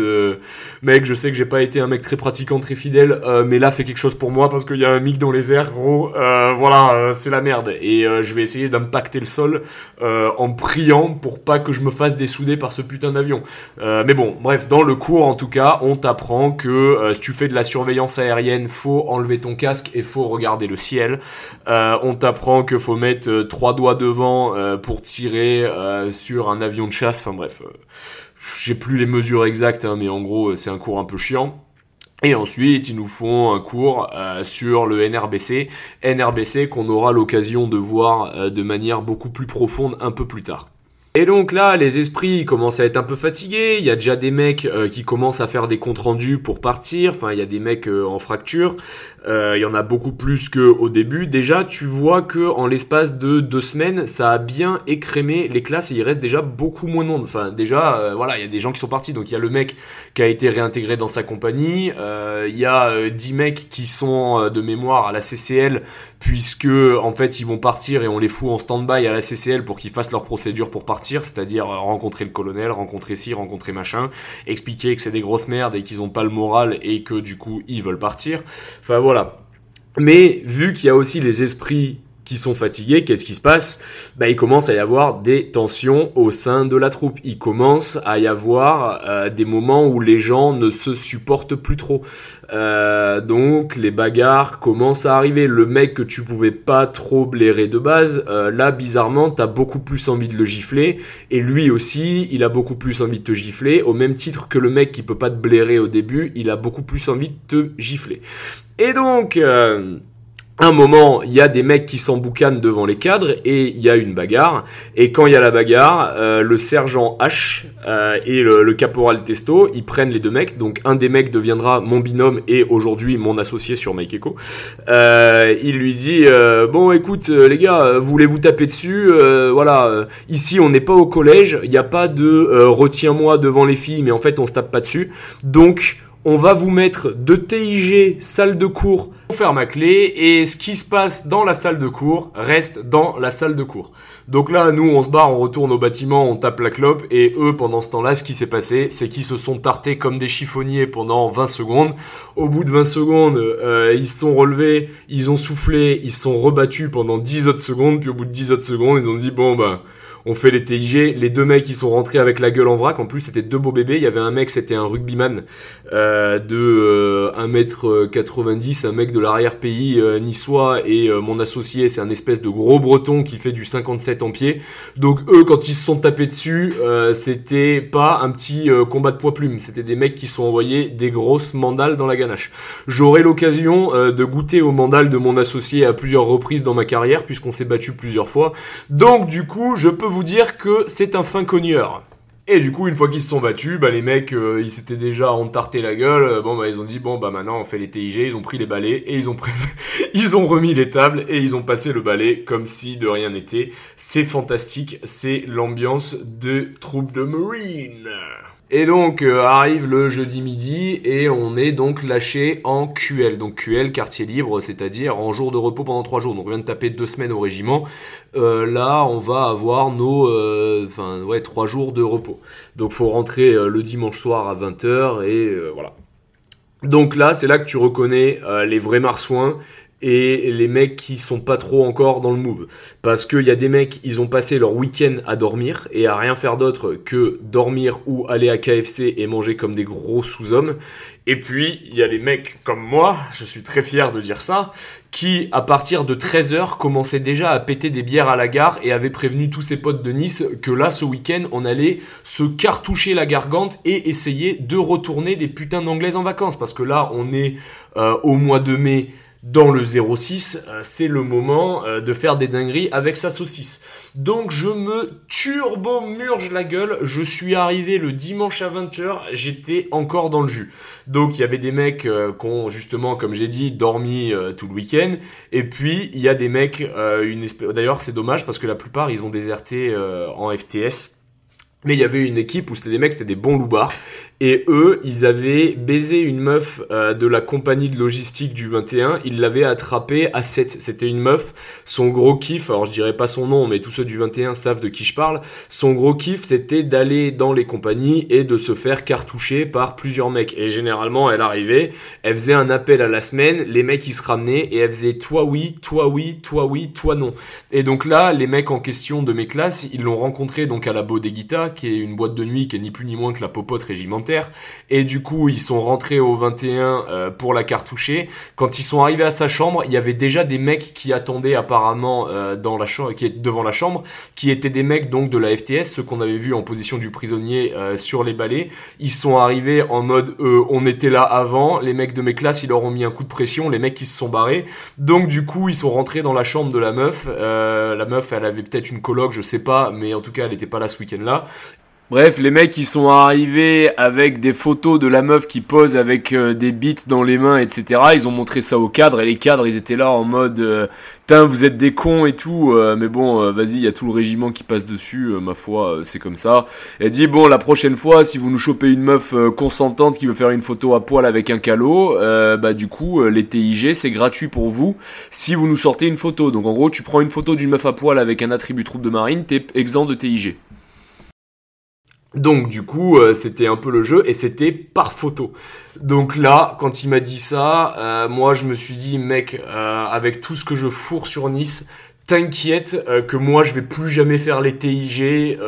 mec, je sais que j'ai pas été un mec très pratiquant, très fidèle, mais là fais quelque chose pour moi parce qu'il y a un mic dans les airs, gros. voilà, c'est la merde. Et je vais essayer d'impacter le sol en priant pour pas que je me fasse dessouder par ce putain d'avion. mais bon, bref, dans le cours en tout cas, on t'apprend que si tu fais de la surveillance aérienne, faut enlever ton casque et regarder le ciel. on t'apprend que faut mettre euh, trois doigts devant euh, pour tirer euh, sur un avion de chasse. Enfin bref, j'ai plus les mesures exactes, hein, mais en gros c'est un cours un peu chiant. Et ensuite, ils nous font un cours sur le NRBC, NRBC qu'on aura l'occasion de voir de manière beaucoup plus profonde un peu plus tard. Et donc là, les esprits commencent à être un peu fatigués. Il y a déjà des mecs euh, qui commencent à faire des comptes rendus pour partir. Enfin, il y a des mecs euh, en fracture. Euh, il y en a beaucoup plus qu'au début. Déjà, tu vois que en l'espace de deux semaines, ça a bien écrémé les classes et il reste déjà beaucoup moins de monde. Enfin, déjà, voilà, il y a des gens qui sont partis. Donc il y a le mec qui a été réintégré dans sa compagnie. il y a dix mecs qui sont de mémoire à la CCL puisque en fait ils vont partir et on les fout en stand-by à la CCL pour qu'ils fassent leur procédure pour partir, c'est-à-dire rencontrer le colonel, rencontrer ci, rencontrer machin, expliquer que c'est des grosses merdes et qu'ils ont pas le moral et que du coup ils veulent partir. Enfin voilà. Mais vu qu'il y a aussi les esprits qui sont fatigués, qu'est-ce qui se passe? Bah, Il commence à y avoir des tensions au sein de la troupe. Il commence à y avoir euh, des moments où les gens ne se supportent plus trop. Euh, donc les bagarres commencent à arriver. Le mec que tu pouvais pas trop blairer de base, euh, là bizarrement t'as beaucoup plus envie de le gifler. Et lui aussi, il a beaucoup plus envie de te gifler. Au même titre que le mec qui peut pas te blairer au début, il a beaucoup plus envie de te gifler. Et donc un moment, il y a des mecs qui s'emboucanent devant les cadres et il y a une bagarre. Et quand il y a la bagarre, euh, le sergent H euh, et le, caporal Testo, ils prennent les deux mecs. Donc un des mecs deviendra mon binôme et aujourd'hui mon associé sur Mike Echo. Euh, il lui dit bon, écoute les gars, voulez-vous taper dessus? Voilà, ici on n'est pas au collège, il n'y a pas de retiens-moi devant les filles, mais en fait on se tape pas dessus. Donc on va vous mettre de TIG salle de cours pour faire ma clé et ce qui se passe dans la salle de cours reste dans la salle de cours. Donc là, nous, on se barre, on retourne au bâtiment, on tape la clope et eux, pendant ce temps-là, ce qui s'est passé, c'est qu'ils se sont tartés comme des chiffonniers pendant 20 secondes. Au bout de 20 secondes, euh, ils se sont relevés, ils ont soufflé, ils se sont rebattus pendant 10 autres secondes, puis au bout de 10 autres secondes, ils ont dit bon bah on fait les TIG. Les deux mecs, ils sont rentrés avec la gueule en vrac. En plus, c'était deux beaux bébés. Il y avait un mec, c'était un rugbyman euh, de euh, 1m90, un mec de l'arrière-pays euh, niçois. Et euh, mon associé, c'est un espèce de gros breton qui fait du 57 en pied. Donc eux, quand ils se sont tapés dessus, euh, c'était pas un petit combat de poids plume. C'était des mecs qui sont envoyés des grosses mandales dans la ganache. J'aurai l'occasion de goûter aux mandales de mon associé à plusieurs reprises dans ma carrière, puisqu'on s'est battu plusieurs fois. Donc du coup, je peux vous dire que c'est un fin cogneur. Et du coup, une fois qu'ils se sont battus, bah les mecs, euh, ils s'étaient déjà entarté la gueule. Bon bah ils ont dit bon bah maintenant on fait les TIG. Ils ont pris les balais et ils ont ils ont remis les tables et ils ont passé le balai comme si de rien n'était. C'est fantastique, c'est l'ambiance de troupes de marine. Et donc euh, arrive le jeudi midi et on est donc lâché en QL. Donc QL, quartier libre, c'est-à-dire en jour de repos pendant trois jours. Donc on vient de taper deux semaines au régiment. Euh, là, on va avoir nos, euh, enfin ouais, trois jours de repos. Donc faut rentrer le dimanche soir à 20h et voilà. Donc là, c'est là que tu reconnais les vrais marsouins et les mecs qui sont pas trop encore dans le move. Parce qu'il y a des mecs, ils ont passé leur week-end à dormir et à rien faire d'autre que dormir ou aller à KFC et manger comme des gros sous-hommes. Et puis, il y a les mecs comme moi, je suis très fier de dire ça, qui, à partir de 13h, commençaient déjà à péter des bières à la gare et avaient prévenu tous ses potes de Nice que là, ce week-end, on allait se cartoucher la gargante et essayer de retourner des putains d'anglaises en vacances. Parce que là, on est euh, au mois de mai, dans le 06, euh, c'est le moment euh, de faire des dingueries avec sa saucisse. Donc je me turbo-murge la gueule, je suis arrivé le dimanche à 20h, j'étais encore dans le jus. Donc il y avait des mecs euh, qui ont justement, comme j'ai dit, dormi tout le week-end, et puis il y a des mecs, d'ailleurs c'est dommage parce que la plupart ils ont déserté en FTS. Mais il y avait une équipe où c'était des mecs, c'était des bons loupards. Et eux, ils avaient baisé une meuf euh, de la compagnie de logistique du 21. Ils l'avaient attrapée à 7. C'était une meuf. Son gros kiff, alors je dirais pas son nom, mais tous ceux du 21 savent de qui je parle. Son gros kiff, c'était d'aller dans les compagnies et de se faire cartoucher par plusieurs mecs. Et généralement, elle arrivait, elle faisait un appel à la semaine, les mecs ils se ramenaient et elle faisait toi oui, toi oui, toi oui, toi non. Et donc là, les mecs en question de mes classes, ils l'ont rencontré donc à la Bodegita, qui est une boîte de nuit qui est ni plus ni moins que la popote régimentaire et du coup, ils sont rentrés au 21 euh, pour la cartoucher. Quand ils sont arrivés à sa chambre, il y avait déjà des mecs qui attendaient apparemment euh, dans la chambre, qui devant la chambre, qui étaient des mecs donc de la FTS, ceux qu'on avait vu en position du prisonnier euh, sur les balais. Ils sont arrivés en mode on était là avant. Les mecs de mes classes, ils leur ont mis un coup de pression. Les mecs qui se sont barrés. Donc du coup, ils sont rentrés dans la chambre de la meuf. la meuf, elle avait peut-être une coloc, je sais pas, mais en tout cas, elle était pas là ce week-end là. Bref, les mecs qui sont arrivés avec des photos de la meuf qui pose avec euh, des bits dans les mains, etc. Ils ont montré ça au cadre et les cadres ils étaient là en mode euh, vous êtes des cons et tout, euh, mais bon, euh, vas-y, il y a tout le régiment qui passe dessus, ma foi, c'est comme ça. Elle dit bon, la prochaine fois, si vous nous chopez une meuf consentante qui veut faire une photo à poil avec un calot, bah du coup, les TIG c'est gratuit pour vous si vous nous sortez une photo. Donc en gros, tu prends une photo d'une meuf à poil avec un attribut troupe de marine, t'es exempt de TIG. Donc du coup, euh, c'était un peu le jeu et c'était par photo. Donc là, quand il m'a dit ça, euh, moi je me suis dit, mec, euh, avec tout ce que je fourre sur Nice, t'inquiète que moi je vais plus jamais faire les TIG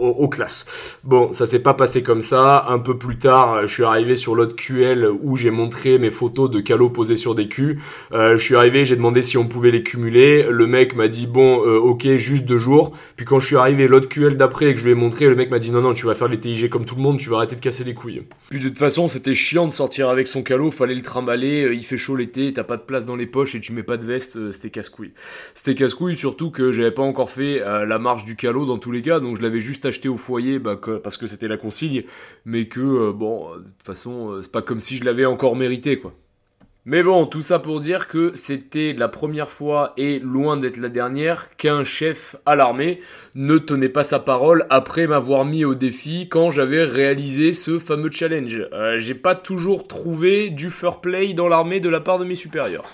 aux, classes. Bon, ça s'est pas passé comme ça. Un peu plus tard, je suis arrivé sur l'autre QL où j'ai montré mes photos de calots posés sur des culs. Euh, je suis arrivé, j'ai demandé si on pouvait les cumuler. Le mec m'a dit bon, euh, ok, juste deux jours. Puis quand je suis arrivé l'autre QL d'après et que je lui ai montré, le mec m'a dit non non, tu vas faire les TIG comme tout le monde, tu vas arrêter de casser les couilles. Puis de toute façon, c'était chiant de sortir avec son calot, fallait le trimballer. Euh, il fait chaud l'été, t'as pas de place dans les poches et tu mets pas de veste, c'était casse-couille. C'était casse-couille surtout que j'avais pas encore fait la marche du calot dans tous les cas, donc je l'avais juste au foyer bah, parce que c'était la consigne, mais que, euh, bon, de toute façon, euh, c'est pas comme si je l'avais encore mérité, quoi. Mais bon, tout ça pour dire que c'était la première fois et loin d'être la dernière qu'un chef à l'armée ne tenait pas sa parole après m'avoir mis au défi quand j'avais réalisé ce fameux challenge. Euh, j'ai pas toujours trouvé du fair play dans l'armée de la part de mes supérieurs.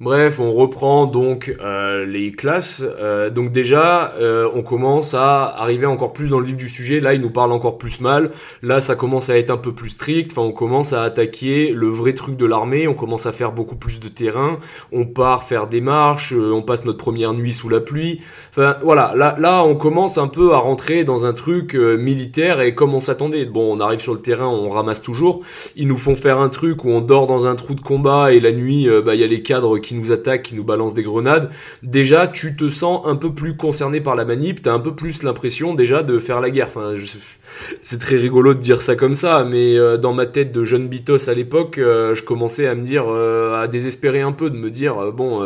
Bref, on reprend donc euh, les classes. Euh, donc déjà, euh, on commence à arriver encore plus dans le vif du sujet. Là, il nous parle encore plus mal. Là, ça commence à être un peu plus strict. Enfin, on commence à attaquer le vrai truc de l'armée. On commence à faire beaucoup plus de terrain. On part faire des marches. on passe notre première nuit sous la pluie. Enfin, voilà. Là, là, on commence un peu à rentrer dans un truc militaire et comme on s'attendait. Bon, on arrive sur le terrain, on ramasse toujours. Ils nous font faire un truc où on dort dans un trou de combat et la nuit, bah, il y a les cadres qui nous attaquent, qui nous balancent des grenades, déjà tu te sens un peu plus concerné par la manip, t'as un peu plus l'impression déjà de faire la guerre. Enfin, c'est très rigolo de dire ça comme ça, mais euh, dans ma tête de jeune bitos à l'époque, euh, je commençais à me dire, euh, à désespérer un peu, de me dire, bon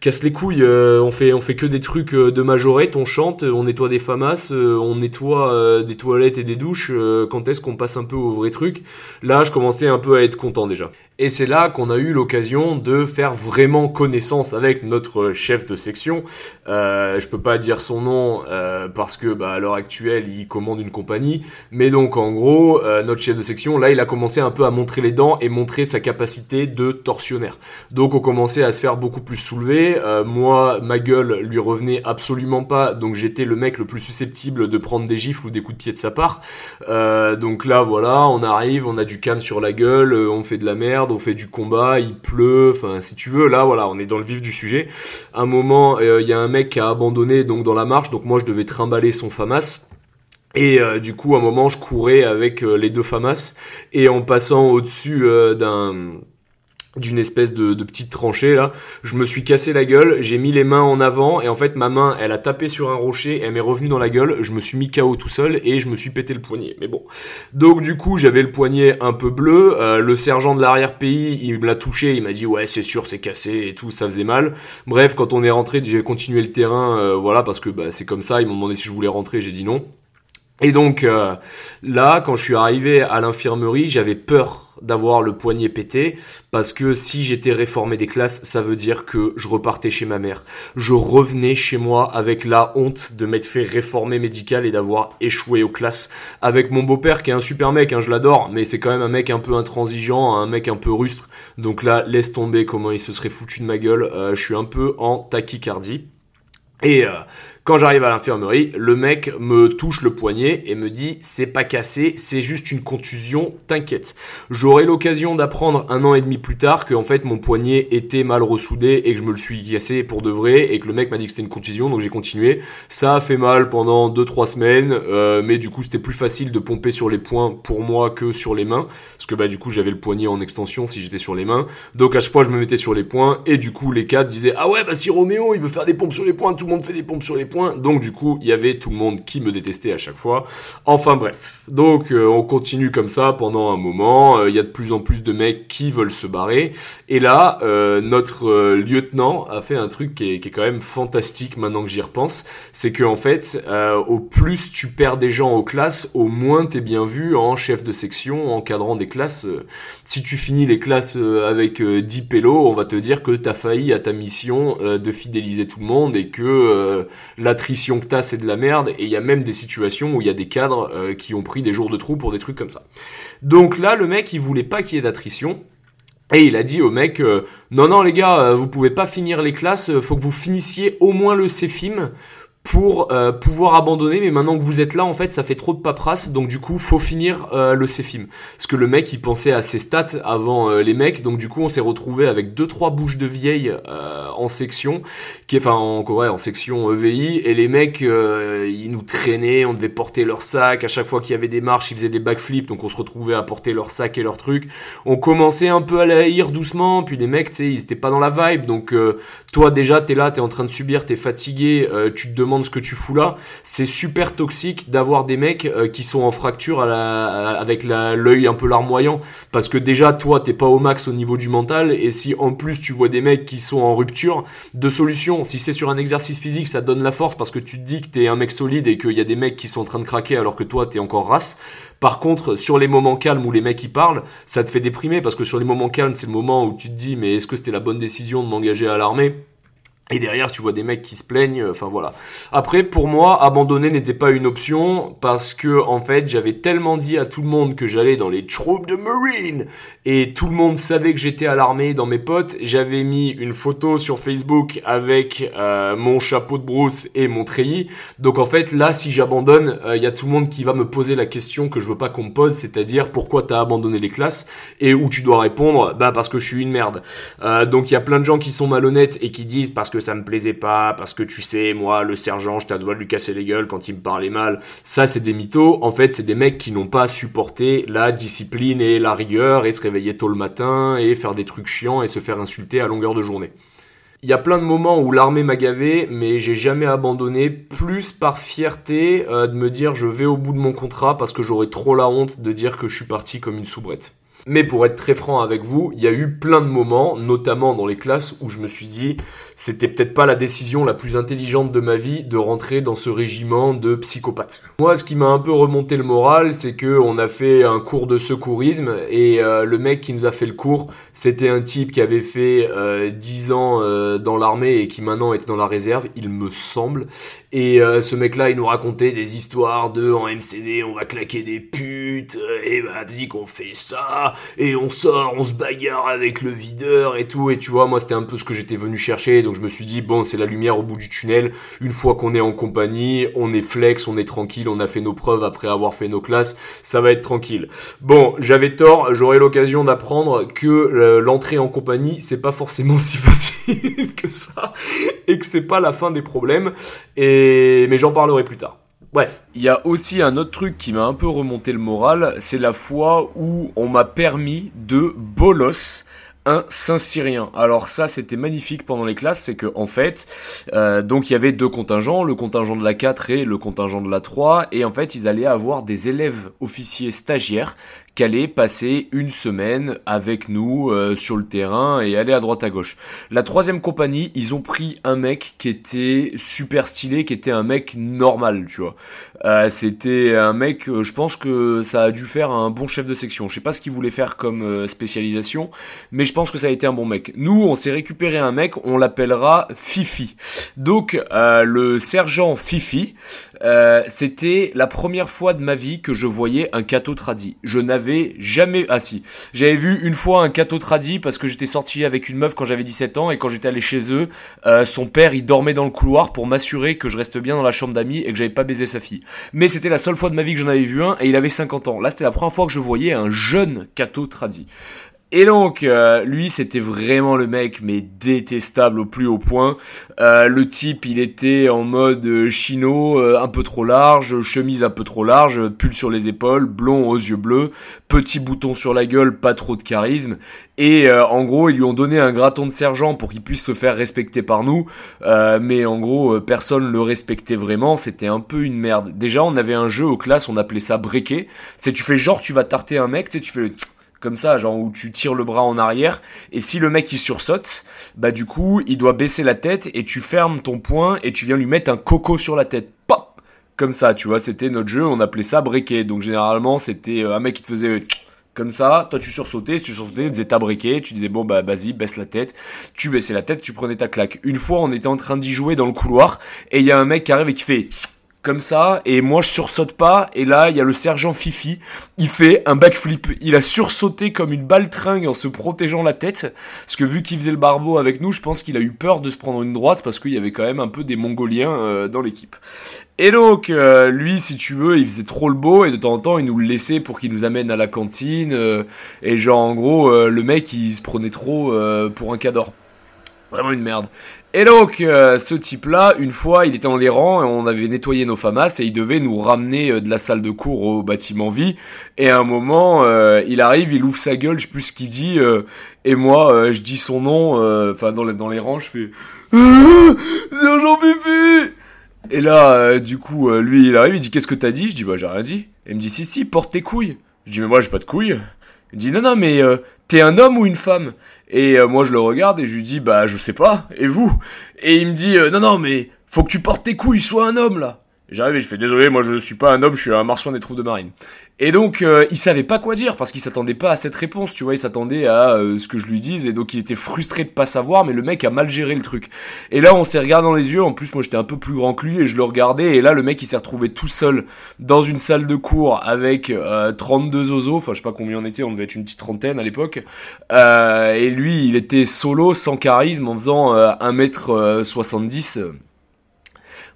casse les couilles, on fait on fait que des trucs de majorette, on chante, on nettoie des famas, on nettoie des toilettes et des douches. quand est-ce qu'on passe un peu au vrai truc? Là, je commençais un peu à être content déjà. Et c'est là qu'on a eu l'occasion de faire vraiment connaissance avec notre chef de section. Euh, je peux pas dire son nom euh, parce que bah, à l'heure actuelle il commande une compagnie, mais donc en gros euh, notre chef de section là il a commencé un peu à montrer les dents et montrer sa capacité de tortionnaire. Donc on commençait à se faire beaucoup plus soulever. Euh, moi ma gueule lui revenait absolument pas, donc j'étais le mec le plus susceptible de prendre des gifles ou des coups de pied de sa part. Euh, donc là voilà on arrive, on a du cam sur la gueule, on fait de la merde on fait du combat, il pleut, enfin si tu veux, là voilà, on est dans le vif du sujet. un moment, euh, il y a un mec qui a abandonné donc dans la marche, donc moi je devais trimballer son FAMAS. Et euh, du coup, à un moment, je courais avec euh, les deux FAMAS et en passant au-dessus d'un d'une espèce de, de, petite tranchée là. Je me suis cassé la gueule, j'ai mis les mains en avant et en fait ma main elle a tapé sur un rocher, elle m'est revenue dans la gueule, je me suis mis KO tout seul et je me suis pété le poignet. Mais bon. Donc du coup j'avais le poignet un peu bleu, euh, le sergent de l'arrière-pays il me l'a touché, il m'a dit ouais c'est sûr c'est cassé et tout, ça faisait mal. Bref quand on est rentré j'ai continué le terrain, euh, voilà parce que bah, c'est comme ça, ils m'ont demandé si je voulais rentrer, j'ai dit non. Et donc euh, là, quand je suis arrivé à l'infirmerie, j'avais peur d'avoir le poignet pété parce que si j'étais réformé des classes, ça veut dire que je repartais chez ma mère. Je revenais chez moi avec la honte de m'être fait réformer médical et d'avoir échoué aux classes avec mon beau-père qui est un super mec, hein, je l'adore, mais c'est quand même un mec un peu intransigeant, un mec un peu rustre. Donc là, laisse tomber comment il se serait foutu de ma gueule. Euh, je suis un peu en tachycardie. Et euh, quand j'arrive à l'infirmerie, le mec me touche le poignet et me dit c'est pas cassé, c'est juste une contusion, t'inquiète. J'aurai l'occasion d'apprendre un an et demi plus tard que en fait mon poignet était mal ressoudé et que je me le suis cassé pour de vrai et que le mec m'a dit que c'était une contusion donc j'ai continué. Ça a fait mal pendant 2-3 semaines euh, mais du coup c'était plus facile de pomper sur les poings pour moi que sur les mains parce que bah du coup j'avais le poignet en extension si j'étais sur les mains. Donc à chaque fois je me mettais sur les poings et du coup les cadres disaient ah ouais bah si Roméo il veut faire des pompes sur les poings, tout le monde fait des pompes sur les donc du coup, il y avait tout le monde qui me détestait à chaque fois. Enfin bref. Donc euh, on continue comme ça pendant un moment. Euh, il y a de plus en plus de mecs qui veulent se barrer. Et là, euh, notre lieutenant a fait un truc qui est, quand même fantastique maintenant que j'y repense. C'est que en fait, au plus tu perds des gens aux classes, au moins t'es bien vu en chef de section, encadrant des classes. si tu finis les classes avec 10 pélos, on va te dire que t'as failli à ta mission de fidéliser tout le monde et que l'attrition que t'as c'est de la merde et il y a même des situations où il y a des cadres euh, qui ont pris des jours de trou pour des trucs comme ça. Donc là le mec il voulait pas qu'il y ait d'attrition. Et il a dit au mec, euh, non non les gars, euh, vous pouvez pas finir les classes, faut que vous finissiez au moins le CFIM pour euh, pouvoir abandonner mais maintenant que vous êtes là en fait ça fait trop de paperasse donc du coup faut finir euh, le CFIM parce que le mec il pensait à ses stats avant euh, les mecs donc du coup on s'est retrouvé avec deux trois bouches de vieilles en section qui enfin en ouais, en section EVI et les mecs ils nous traînaient on devait porter leur sac à chaque fois qu'il y avait des marches ils faisaient des backflips donc on se retrouvait à porter leur sac et leurs trucs. On commençait un peu à la haïr doucement puis les mecs tu ils étaient pas dans la vibe donc toi déjà t'es là t'es en train de subir t'es fatigué tu te demandes ce que tu fous là, c'est super toxique d'avoir des mecs euh, qui sont en fracture avec l'œil un peu larmoyant. Parce que déjà, toi, t'es pas au max au niveau du mental. Et si en plus tu vois des mecs qui sont en rupture, de solution. Si c'est sur un exercice physique, ça donne la force parce que tu te dis que t'es un mec solide et qu'il y a des mecs qui sont en train de craquer alors que toi, t'es encore race. Par contre, sur les moments calmes où les mecs y parlent, ça te fait déprimer parce que sur les moments calmes, c'est le moment où tu te dis mais est-ce que c'était la bonne décision de m'engager à l'armée? Et derrière, tu vois des mecs qui se plaignent. Euh, enfin voilà. Après, pour moi, abandonner n'était pas une option parce que en fait, j'avais tellement dit à tout le monde que j'allais dans les troupes de Marine et tout le monde savait que j'étais à l'armée dans mes potes. J'avais mis une photo sur Facebook avec euh, mon chapeau de brousse et mon treillis. Donc en fait, là, si j'abandonne, il euh, y a tout le monde qui va me poser la question que je veux pas qu'on me pose, c'est-à-dire pourquoi t'as abandonné les classes et où tu dois répondre, bah parce que je suis une merde. donc il y a plein de gens qui sont malhonnêtes et qui disent parce que ça me plaisait pas, parce que tu sais, moi, le sergent, je à de lui casser les gueules quand il me parlait mal. Ça, c'est des mythos. En fait, c'est des mecs qui n'ont pas supporté la discipline et la rigueur et se réveiller tôt le matin et faire des trucs chiants et se faire insulter à longueur de journée. Il y a plein de moments où l'armée m'a gavé, mais j'ai jamais abandonné, plus par fierté euh, de me dire je vais au bout de mon contrat parce que j'aurais trop la honte de dire que je suis parti comme une soubrette. Mais pour être très franc avec vous, il y a eu plein de moments, notamment dans les classes, où je me suis dit, c'était peut-être pas la décision la plus intelligente de ma vie de rentrer dans ce régiment de psychopathes. Moi, ce qui m'a un peu remonté le moral, c'est que on a fait un cours de secourisme et euh, le mec qui nous a fait le cours, c'était un type qui avait fait euh, 10 ans euh, dans l'armée et qui maintenant était dans la réserve, il me semble. Et euh, ce mec-là, il nous racontait des histoires de en MCD, on va claquer des putes et bah dit qu'on fait ça et on sort, on se bagarre avec le videur et tout. Et tu vois, moi c'était un peu ce que j'étais venu chercher. Donc je me suis dit, bon, c'est la lumière au bout du tunnel. Une fois qu'on est en compagnie, on est flex, on est tranquille, on a fait nos preuves après avoir fait nos classes, ça va être tranquille. Bon, j'avais tort, j'aurai l'occasion d'apprendre que euh, l'entrée en compagnie, c'est pas forcément si facile que ça et que c'est pas la fin des problèmes. Et mais j'en parlerai plus tard. Bref, il y a aussi un autre truc qui m'a un peu remonté le moral, c'est la fois où on m'a permis de bolos un Saint-Cyrien. Alors ça, c'était magnifique pendant les classes, c'est que en fait, euh, donc il y avait deux contingents, le contingent de la 4 et le contingent de la 3, et en fait, ils allaient avoir des élèves officiers stagiaires qu'aller passer une semaine avec nous euh, sur le terrain et aller à droite à gauche. La troisième compagnie, ils ont pris un mec qui était super stylé, qui était un mec normal, tu vois. Euh, c'était un mec, euh, je pense que ça a dû faire un bon chef de section. Je sais pas ce qu'il voulait faire comme spécialisation, mais je pense que ça a été un bon mec. Nous, on s'est récupéré un mec, on l'appellera Fifi. Donc, le sergent Fifi, c'était la première fois de ma vie que je voyais un cateau tradit. Je n'avais jamais. Ah si, j'avais vu une fois un cateau tradit parce que j'étais sorti avec une meuf quand j'avais 17 ans et quand j'étais allé chez eux, euh, son père il dormait dans le couloir pour m'assurer que je reste bien dans la chambre d'amis et que j'avais pas baisé sa fille. Mais c'était la seule fois de ma vie que j'en avais vu un et il avait 50 ans. Là c'était la première fois que je voyais un jeune cateau tradit. Et donc, euh, lui, c'était vraiment le mec, mais détestable au plus haut point. Euh, le type, il était en mode euh, chino, un peu trop large, chemise un peu trop large, pull sur les épaules, blond aux yeux bleus, petit bouton sur la gueule, pas trop de charisme. Et en gros, ils lui ont donné un graton de sergent pour qu'il puisse se faire respecter par nous. mais en gros, personne le respectait vraiment. C'était un peu une merde. Déjà, on avait un jeu aux classes, on appelait ça breaker. C'est tu fais genre, tu vas tarter un mec, tu fais le comme ça, genre où tu tires le bras en arrière, et si le mec il sursaute, bah du coup il doit baisser la tête et tu fermes ton poing et tu viens lui mettre un coco sur la tête. Pop Comme ça, tu vois, c'était notre jeu, on appelait ça breaker. Donc généralement c'était euh, un mec qui te faisait comme ça, toi tu sursautais, si tu sursautais, tu disais breaké, tu disais bon bah vas-y, baisse la tête, tu baissais la tête, tu prenais ta claque. Une fois on était en train d'y jouer dans le couloir, et il y a un mec qui arrive et qui fait comme ça, et moi je sursaute pas, et là il y a le sergent Fifi, il fait un backflip, il a sursauté comme une baltringue en se protégeant la tête, parce que vu qu'il faisait le barbeau avec nous, je pense qu'il a eu peur de se prendre une droite, parce qu'il y avait quand même un peu des mongoliens euh, dans l'équipe. Et donc, euh, lui, si tu veux, il faisait trop le beau, et de temps en temps, il nous le laissait pour qu'il nous amène à la cantine, euh, et genre en gros, le mec il se prenait trop pour un cador. Vraiment une merde. Et donc, euh, ce type-là, une fois, il était dans les rangs et on avait nettoyé nos FAMAS et il devait nous ramener euh, de la salle de cours au bâtiment vie. Et à un moment, euh, il arrive, il ouvre sa gueule, je sais ce qu'il dit. et moi, je dis son nom, enfin dans, les, rangs, je fais C'est Jean Pipi Et là, du coup, lui, il arrive, il dit Qu'est-ce que t'as dit? Je dis Bah, j'ai rien dit. Et il me dit Si, si, porte tes couilles. Je dis Mais moi, j'ai pas de couilles. Il dit Non, non, mais t'es un homme ou une femme? Et euh, moi je le regarde et je lui dis bah je sais pas, et vous? Et il me dit euh, non non mais faut que tu portes tes couilles, sois un homme là. J'arrive et je fais désolé, moi je suis pas un homme, je suis un marsouin des troupes de marine. Et donc euh, il savait pas quoi dire parce qu'il s'attendait pas à cette réponse, tu vois, il s'attendait à euh, ce que je lui dise et donc il était frustré de pas savoir, mais le mec a mal géré le truc. Et là on s'est regardé dans les yeux, en plus moi j'étais un peu plus grand que lui et je le regardais et là le mec il s'est retrouvé tout seul dans une salle de cours avec 32 euh, zozos, enfin je sais pas combien on était, on devait être une petite trentaine à l'époque. et lui il était solo, sans charisme, en faisant 1m70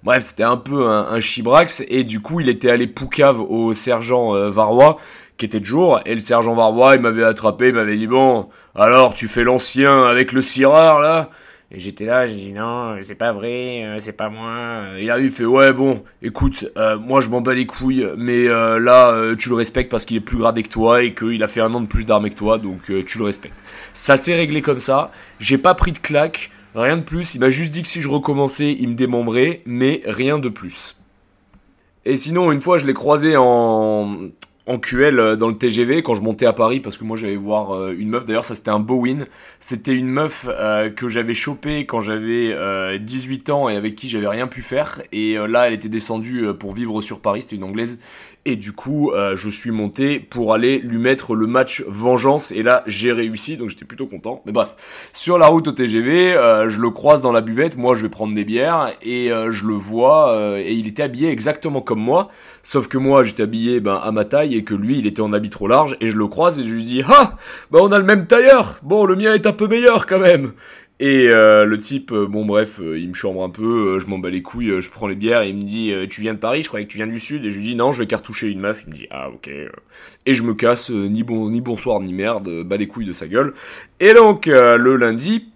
Bref, c'était un peu un, chibrax et du coup, il était allé poucave au sergent euh, Varois qui était de jour et le sergent Varois, il m'avait attrapé, il m'avait dit bon, alors tu fais l'ancien avec le cireur là? Et j'étais là, j'ai dit non, c'est pas vrai, euh, c'est pas moi. Il a eu fait ouais bon, écoute, euh, moi je m'en bats les couilles, mais là tu le respectes parce qu'il est plus gradé que toi et qu'il a fait un an de plus d'armée que toi, donc tu le respectes. Ça s'est réglé comme ça. J'ai pas pris de claque. Rien de plus, il m'a juste dit que si je recommençais, il me démembrait, mais rien de plus. Et sinon, une fois, je l'ai croisé en, en QL euh, dans le TGV quand je montais à Paris parce que moi j'allais voir euh, une meuf. D'ailleurs ça c'était un beau win c'était une meuf euh, que j'avais chopé quand j'avais 18 ans et avec qui j'avais rien pu faire. Et là elle était descendue pour vivre sur Paris. C'était une anglaise et du coup, euh, je suis monté pour aller lui mettre le match vengeance. Et là, j'ai réussi, donc j'étais plutôt content. Mais bref, sur la route au TGV, euh, je le croise dans la buvette. Moi, je vais prendre des bières et euh, je le vois. et il était habillé exactement comme moi. Sauf que moi, j'étais habillé ben, à ma taille et que lui, il était en habit trop large. Et je le croise et je lui dis Ah Bah, on a le même tailleur Bon, le mien est un peu meilleur quand même et euh, le type, euh, bon bref, euh, il me chambre un peu, je m'en bats les couilles, je prends les bières et il me dit tu viens de Paris, je croyais que tu viens du sud et je lui dis non, je vais cartoucher une meuf. Il me dit ah ok et je me casse ni bon ni bonsoir ni merde, bats les couilles de sa gueule. Et donc le lundi,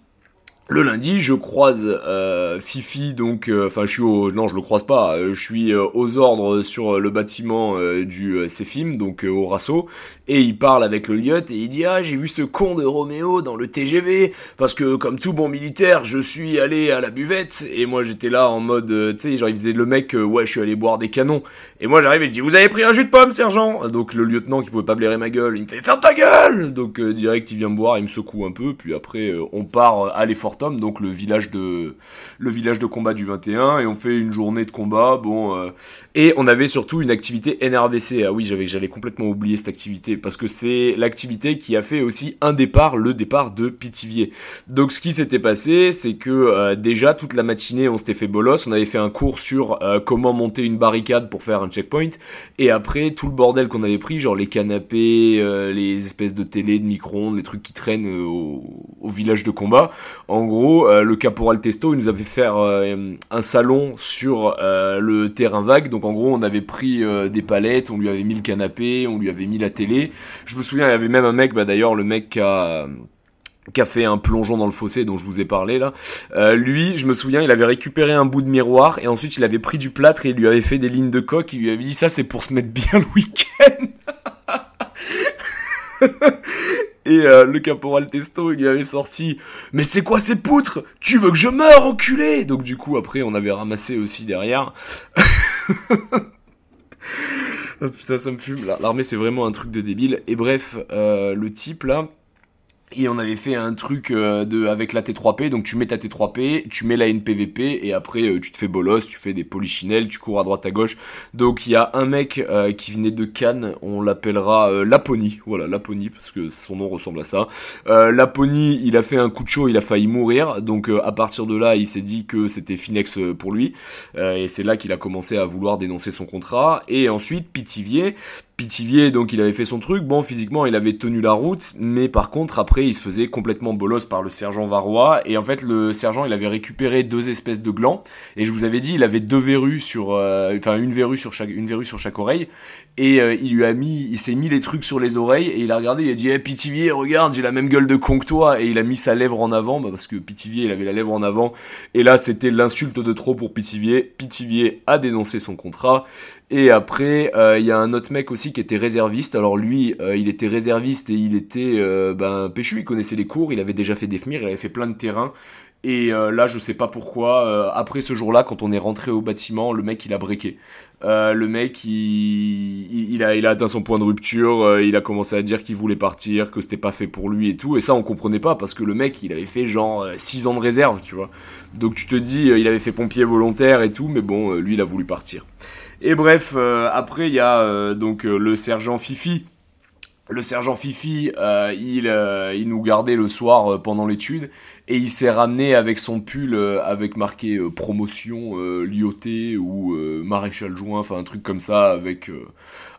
le lundi, je croise euh, Fifi, donc, euh, enfin, je suis au, non, je le croise pas, euh, je suis aux ordres sur le bâtiment du CFIM, donc au Rasso, et il parle avec le lieutenant et il dit ah j'ai vu ce con de Roméo dans le TGV parce que comme tout bon militaire, je suis allé à la buvette. Et moi j'étais là en mode, tu sais, genre il faisait le mec, ouais, je suis allé boire des canons, et moi j'arrive et je dis vous avez pris un jus de pomme, sergent? Donc le lieutenant qui pouvait pas blairer ma gueule, il me fait ferme ta gueule, donc direct il vient me boire, il me secoue un peu, puis après on part à l'effort donc le village de le village de combat du 21, et on fait une journée de combat. Bon, euh, et on avait surtout une activité NRVC. Ah oui, j'avais j'avais complètement oublié cette activité parce que c'est l'activité qui a fait aussi un départ, le départ de Pithiviers. Donc ce qui s'était passé, c'est que euh, déjà toute la matinée, on s'était fait bolos. On avait fait un cours sur euh, comment monter une barricade pour faire un checkpoint, et après tout le bordel qu'on avait pris, genre les canapés, les espèces de télé, de micro-ondes, les trucs qui traînent au, au village de combat. En en gros, euh, le caporal Testo, il nous avait fait euh, un salon sur euh, le terrain vague. Donc en gros, on avait pris des palettes, on lui avait mis le canapé, on lui avait mis la télé. Je me souviens, il y avait même un mec, bah d'ailleurs, le mec qui a qui a fait un plongeon dans le fossé dont je vous ai parlé là. lui, je me souviens, il avait récupéré un bout de miroir et ensuite il avait pris du plâtre et il lui avait fait des lignes de coque. Il lui avait dit ça c'est pour se mettre bien le week-end. Et euh, le caporal Testo, il lui avait sorti Mais c'est quoi ces poutres? Tu veux que je meure, enculé Donc du coup, après, on avait ramassé aussi derrière. oh, putain, ça me fume. L'armée, c'est vraiment un truc de débile. Et bref, euh, le type, là, et on avait fait un truc euh, de avec la T3P, donc tu mets ta T3P, tu mets la NPVP et après euh, tu te fais bolos, tu fais des polichinelles, tu cours à droite à gauche. Donc il y a un mec euh, qui venait de Cannes, on l'appellera Laponie, voilà Laponie parce que son nom ressemble à ça. Laponie, il a fait un coup de chaud, il a failli mourir, donc à partir de là il s'est dit que c'était Finex pour lui et c'est là qu'il a commencé à vouloir dénoncer son contrat. Et ensuite Pitivier, Pitivier, donc il avait fait son truc. Bon, physiquement, il avait tenu la route, mais par contre, après, il se faisait complètement bolos par le sergent Varrois. Et en fait, le sergent, il avait récupéré deux espèces de glands. Et je vous avais dit, il avait deux verrues sur, euh, enfin une verrue sur chaque, une verrue sur chaque oreille. Et euh, il lui a mis, il s'est mis les trucs sur les oreilles et il a regardé, il a dit, hey, Pitivier, regarde, j'ai la même gueule de con que toi. Et il a mis sa lèvre en avant, bah, parce que Pitivier, il avait la lèvre en avant. Et là, c'était l'insulte de trop pour Pitivier. Pitivier a dénoncé son contrat. Et après, euh, il y a un autre mec aussi qui était réserviste. Alors lui, euh, il était réserviste et il était ben, péchu, il connaissait les cours, il avait déjà fait des FMIR, il avait fait plein de terrain. Et là, je sais pas pourquoi, après ce jour-là, quand on est rentré au bâtiment, le mec, il a breaké. Le mec, il, il, a, il a atteint son point de rupture, il a commencé à dire qu'il voulait partir, que c'était pas fait pour lui et tout. Et ça, on comprenait pas parce que le mec, il avait fait genre 6 ans de réserve, tu vois. Donc tu te dis, il avait fait pompier volontaire et tout, mais bon, lui, il a voulu partir. Et bref, euh, après il y a euh, donc euh, le sergent Fifi. Le sergent Fifi, il, il nous gardait le soir pendant l'étude et il s'est ramené avec son pull avec marqué promotion Lyoté ou maréchal joint, enfin un truc comme ça avec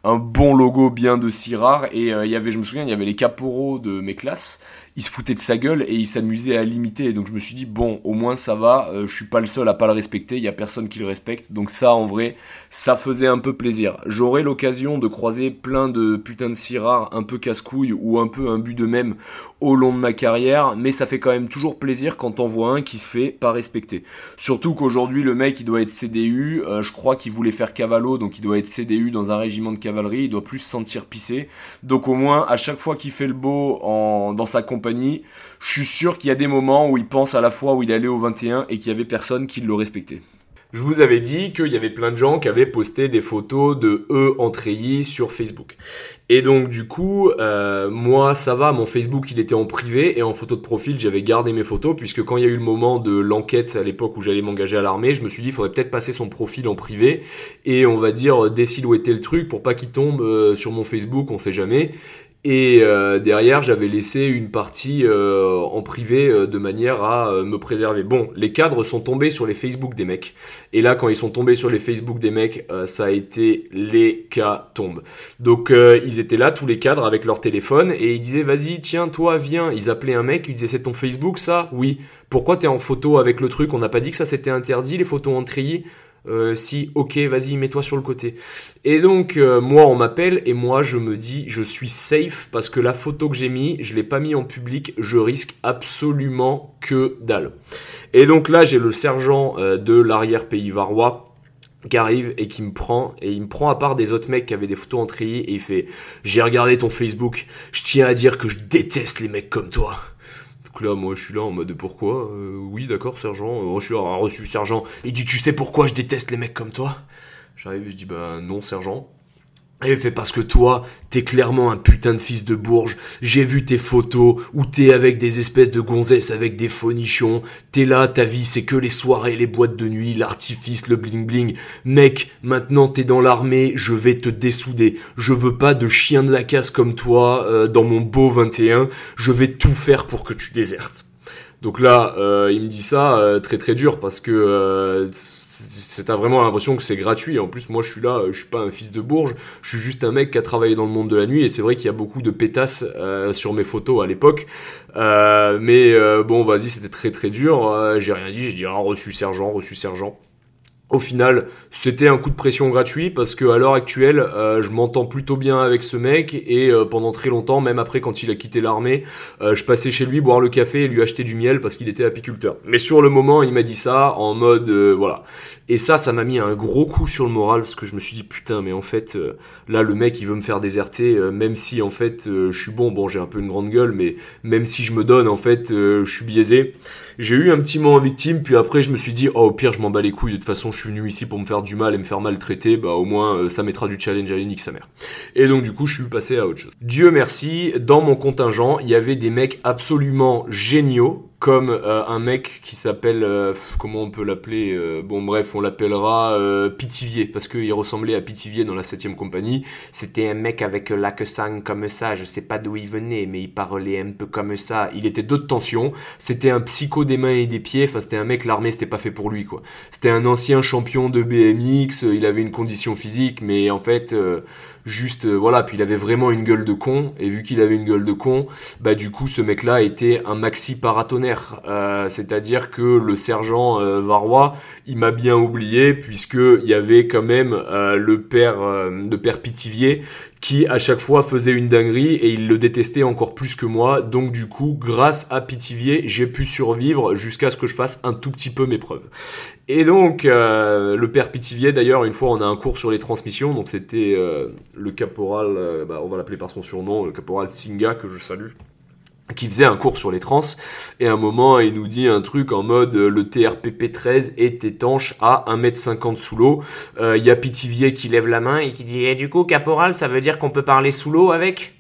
un bon logo bien de si rare et il y avait, je me souviens, il y avait les caporaux de mes classes il se foutait de sa gueule et il s'amusait à l'imiter. Donc je me suis dit bon, au moins ça va, euh, je suis pas le seul à pas le respecter, il y a personne qui le respecte. Donc ça en vrai, ça faisait un peu plaisir. J'aurais l'occasion de croiser plein de putains de si rares un peu casse-couilles ou un peu un but de même au long de ma carrière, mais ça fait quand même toujours plaisir quand on voit un qui se fait pas respecter. Surtout qu'aujourd'hui le mec il doit être CDU, euh, je crois qu'il voulait faire cavalo, donc il doit être CDU dans un régiment de cavalerie, il doit plus se sentir pissé. Donc au moins à chaque fois qu'il fait le beau en, dans sa compagnie, je suis sûr qu'il y a des moments où il pense à la fois où il allait au 21 et qu'il y avait personne qui le respectait. Je vous avais dit qu'il y avait plein de gens qui avaient posté des photos de eux en treillis sur Facebook. Et donc du coup, euh, moi ça va, mon Facebook il était en privé et en photo de profil j'avais gardé mes photos puisque quand il y a eu le moment de l'enquête à l'époque où j'allais m'engager à l'armée, je me suis dit il faudrait peut-être passer son profil en privé et on va dire désilhouetter le truc pour pas qu'il tombe euh, sur mon Facebook, on sait jamais. Et euh, derrière, j'avais laissé une partie euh, en privé euh, de manière à me préserver. Bon, les cadres sont tombés sur les Facebook des mecs. Et là, quand ils sont tombés sur les Facebook des mecs, ça a été les cas tombent. Donc, ils étaient là, tous les cadres, avec leur téléphone, et ils disaient, vas-y, tiens, toi, viens. Ils appelaient un mec, ils disaient, c'est ton Facebook, ça? Oui. Pourquoi t'es en photo avec le truc? On n'a pas dit que ça c'était interdit, les photos en treillis euh, Si, ok, vas-y, mets-toi sur le côté. Et donc, euh, moi, on m'appelle et moi, je me dis, je suis safe parce que la photo que j'ai mis, je l'ai pas mis en public, je risque absolument que dalle. Et donc là, j'ai le sergent euh, de l'arrière-pays varois qui arrive et qui me prend et il me prend à part des autres mecs qui avaient des photos en tri et il fait j'ai regardé ton Facebook je tiens à dire que je déteste les mecs comme toi donc là moi je suis là en mode pourquoi? Euh, oui d'accord sergent. Euh, je suis ah, reçu sergent. Il dit tu sais pourquoi je déteste les mecs comme toi? J'arrive et je dis bah non sergent et il fait parce que toi, t'es clairement un putain de fils de bourge. J'ai vu tes photos où t'es avec des espèces de gonzesses avec des faux. T'es là, ta vie c'est que les soirées, les boîtes de nuit, l'artifice, le bling bling. Mec, maintenant t'es dans l'armée, je vais te dessouder. Je veux pas de chien de la casse comme toi euh, dans mon beau 21. Je vais tout faire pour que tu désertes. Donc là, euh, il me dit ça euh, très très dur parce que c'est vraiment l'impression que c'est gratuit. En plus, moi, je suis là, euh, je suis pas un fils de bourge, je suis juste un mec qui a travaillé dans le monde de la nuit. Et c'est vrai qu'il y a beaucoup de pétasses euh, sur mes photos à l'époque. Euh, mais bon, vas-y, c'était très très dur. J'ai rien dit, j'ai dit ah, reçu sergent, reçu sergent. Au final, c'était un coup de pression gratuit parce que à l'heure actuelle, euh, je m'entends plutôt bien avec ce mec et euh, pendant très longtemps, même après quand il a quitté l'armée, euh, je passais chez lui boire le café et lui acheter du miel parce qu'il était apiculteur. Mais sur le moment, il m'a dit ça en mode voilà. Et ça, ça m'a mis un gros coup sur le moral parce que je me suis dit putain, mais en fait, là, le mec, il veut me faire déserter, même si en fait, je suis bon. Bon, j'ai un peu une grande gueule, mais même si je me donne, en fait, je suis biaisé. J'ai eu un petit moment victime, puis après je me suis dit, oh au pire je m'en bats les couilles, de toute façon je suis venu ici pour me faire du mal et me faire maltraiter, bah au moins euh, ça mettra du challenge à l'unique sa mère. Et donc du coup je suis passé à autre chose. Dieu merci, dans mon contingent, il y avait des mecs absolument géniaux, comme euh, un mec qui s'appelle, euh, comment on peut l'appeler euh, Bon bref, on l'appellera euh, Pitivier, parce qu'il ressemblait à Pitivier dans la 7ème compagnie. C'était un mec avec la sang comme ça, je sais pas d'où il venait, mais il parlait un peu comme ça. Il était de tension, c'était un psycho des mains et des pieds, enfin c'était un mec, l'armée c'était pas fait pour lui quoi. C'était un ancien champion de BMX, euh, il avait une condition physique, mais en fait... juste euh, voilà puis il avait vraiment une gueule de con et vu qu'il avait une gueule de con bah du coup ce mec là était un maxi paratonnerre. Euh, c'est-à-dire que le sergent euh, Varrois il m'a bien oublié puisque il y avait quand même le père le père Pitivier qui à chaque fois faisait une dinguerie et il le détestait encore plus que moi. Donc du coup grâce à Pitivier j'ai pu survivre jusqu'à ce que je fasse un tout petit peu mes preuves. Et donc, euh, le père Pitivier, d'ailleurs, une fois, on a un cours sur les transmissions. Donc, c'était euh, le caporal, euh, bah, on va l'appeler par son surnom, le caporal Singa, que je salue, qui faisait un cours sur les trans. Et à un moment, il nous dit un truc en mode euh, le TRPP 13 est étanche à 1m50 sous l'eau. Euh, Il y a Pitivier qui lève la main et qui dit Eh, Du coup, caporal, ça veut dire qu'on peut parler sous l'eau avec?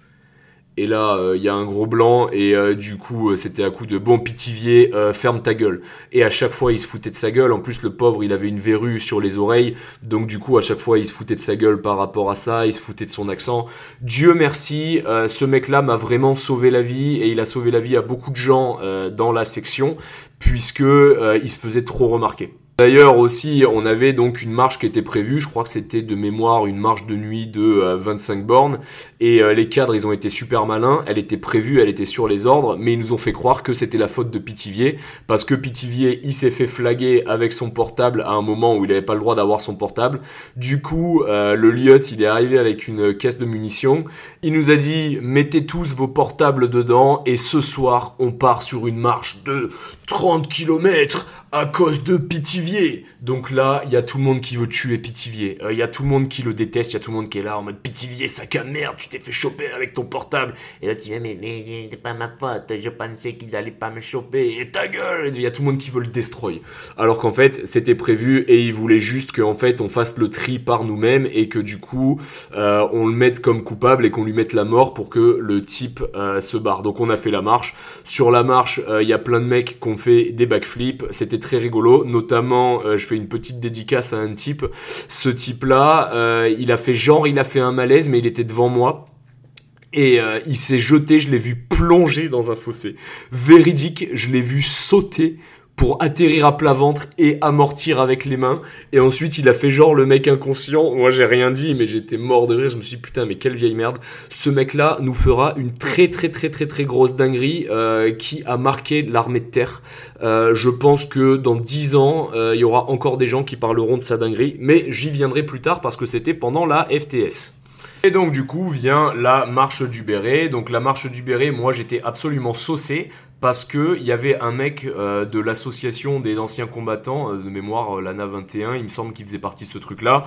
Et là, il y a un gros blanc, et euh, du coup, euh, c'était à coup de bon pitivier, euh, ferme ta gueule. Et à chaque fois, il se foutait de sa gueule. En plus, le pauvre, il avait une verrue sur les oreilles, donc du coup, à chaque fois, il se foutait de sa gueule par rapport à ça, il se foutait de son accent. Dieu merci, euh, ce mec-là m'a vraiment sauvé la vie, et il a sauvé la vie à beaucoup de gens euh, dans la section, puisque euh, il se faisait trop remarquer. D'ailleurs aussi, on avait donc une marche qui était prévue, je crois que c'était de mémoire une marche de nuit de euh, 25 bornes, et euh, les cadres ils ont été super malins, elle était prévue, elle était sur les ordres, mais ils nous ont fait croire que c'était la faute de Pitivier, parce que Pitivier il s'est fait flaguer avec son portable à un moment où il avait pas le droit d'avoir son portable, du coup euh, le lieutenant il est arrivé avec une caisse de munitions, il nous a dit mettez tous vos portables dedans, et ce soir on part sur une marche de 30 km à cause de Pitivier. Donc là, il y a tout le monde qui veut tuer Pitivier. Euh, Il y a tout le monde qui le déteste. Il y a tout le monde qui est là en mode Pitivier, sac à merde, tu t'es fait choper avec ton portable. Et là, tu dis, mais, mais c'est pas ma faute, je pensais qu'ils allaient pas me choper. Et ta gueule Il y a tout le monde qui veut le destroy. Alors qu'en fait, c'était prévu et ils voulaient juste qu'en fait, on fasse le tri par nous-mêmes et que du coup, euh, on le mette comme coupable et qu'on lui mette la mort pour que le type euh, se barre. Donc on a fait la marche. Sur la marche, il y a plein de mecs qui ont fait des backflips. C'était très rigolo. Notamment, je fais une petite dédicace à un type. Ce type-là, euh, il a fait genre, il a fait un malaise, mais il était devant moi. Et euh, il s'est jeté, je l'ai vu plonger dans un fossé. Véridique, je l'ai vu sauter pour atterrir à plat ventre et amortir avec les mains. Et ensuite, il a fait genre le mec inconscient. Moi, j'ai rien dit, mais j'étais mort de rire. Je me suis dit, putain, mais quelle vieille merde. Ce mec-là nous fera une très, très, très, très, très grosse dinguerie euh, qui a marqué l'armée de terre. Euh, je pense que dans 10 ans, euh, il y aura encore des gens qui parleront de sa dinguerie. Mais j'y viendrai plus tard parce que c'était pendant la FTS. Et donc du coup vient la marche du béret. Donc la marche du béret, moi j'étais absolument saucé parce que il y avait un mec euh, de l'association des anciens combattants euh, de mémoire euh, l'ANA 21 il me semble qu'il faisait partie de ce truc là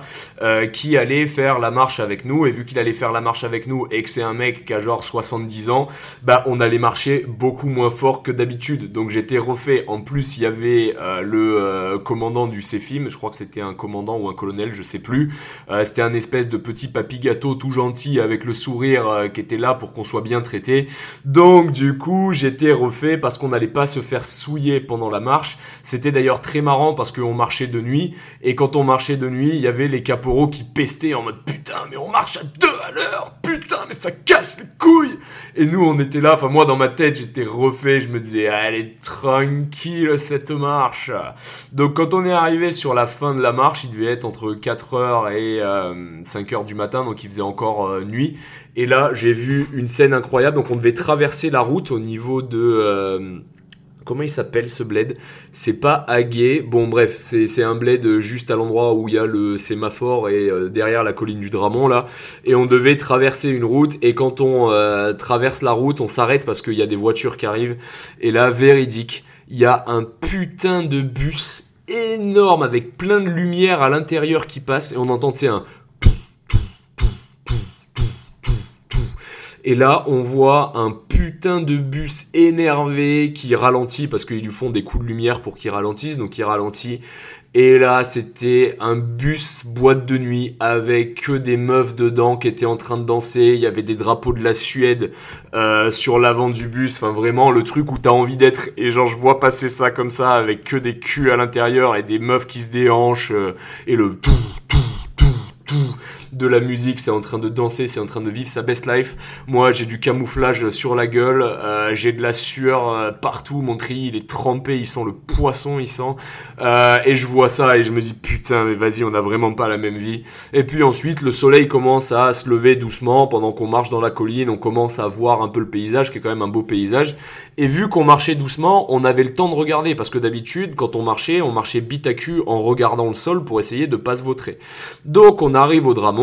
qui allait faire la marche avec nous. Et vu qu'il allait faire la marche avec nous et que c'est un mec qui a genre 70 ans bah on allait marcher beaucoup moins fort que d'habitude. Donc j'étais refait. En plus il y avait le commandant du CFIM je crois que c'était un commandant ou un colonel je sais plus. C'était un espèce de petit papy gâteau tout gentil avec le sourire qui était là pour qu'on soit bien traité. Donc du coup j'étais refait parce qu'on n'allait pas se faire souiller pendant la marche. C'était d'ailleurs très marrant parce qu'on marchait de nuit et quand on marchait de nuit, il y avait les caporaux qui pestaient en mode putain mais on marche à deux à l'heure, putain mais ça casse les couilles. Et nous on était là, enfin moi dans ma tête j'étais refait, je me disais allez tranquille cette marche. Donc quand on est arrivé sur la fin de la marche, il devait être entre 4h et 5h euh, du matin, donc il faisait encore euh, nuit. Et là, j'ai vu une scène incroyable. Donc, on devait traverser la route au niveau de. Euh, comment il s'appelle ce bled? C'est pas Aguet. Bon, bref, c'est un bled juste à l'endroit où il y a le sémaphore et euh, derrière la colline du Dramont, là. Et on devait traverser une route. Et quand on euh, traverse la route, on s'arrête parce qu'il y a des voitures qui arrivent. Et là, véridique, il y a un putain de bus énorme avec plein de lumière à l'intérieur qui passe. Et on entend, tu sais, un Et là, on voit un putain de bus énervé qui ralentit parce qu'ils lui font des coups de lumière pour qu'il ralentisse, donc il ralentit. Et là, c'était un bus boîte de nuit avec que des meufs dedans qui étaient en train de danser. Il y avait des drapeaux de la Suède euh, sur l'avant du bus. Enfin, vraiment, le truc où t'as envie d'être. Et genre, je vois passer ça comme ça avec que des culs à l'intérieur et des meufs qui se déhanchent euh, et le tout, tout, tout, tout de la musique, c'est en train de danser, c'est en train de vivre sa best life. Moi, j'ai du camouflage sur la gueule, euh, j'ai de la sueur euh, partout, mon tri, il est trempé, il sent le poisson, il sent. Euh, et je vois ça et je me dis putain, mais vas-y, on n'a vraiment pas la même vie. Et puis ensuite, le soleil commence à se lever doucement pendant qu'on marche dans la colline, on commence à voir un peu le paysage, qui est quand même un beau paysage. Et vu qu'on marchait doucement, on avait le temps de regarder parce que d'habitude, quand on marchait, on marchait bit à cul en regardant le sol pour essayer de pas se vautrer. Donc on arrive au drame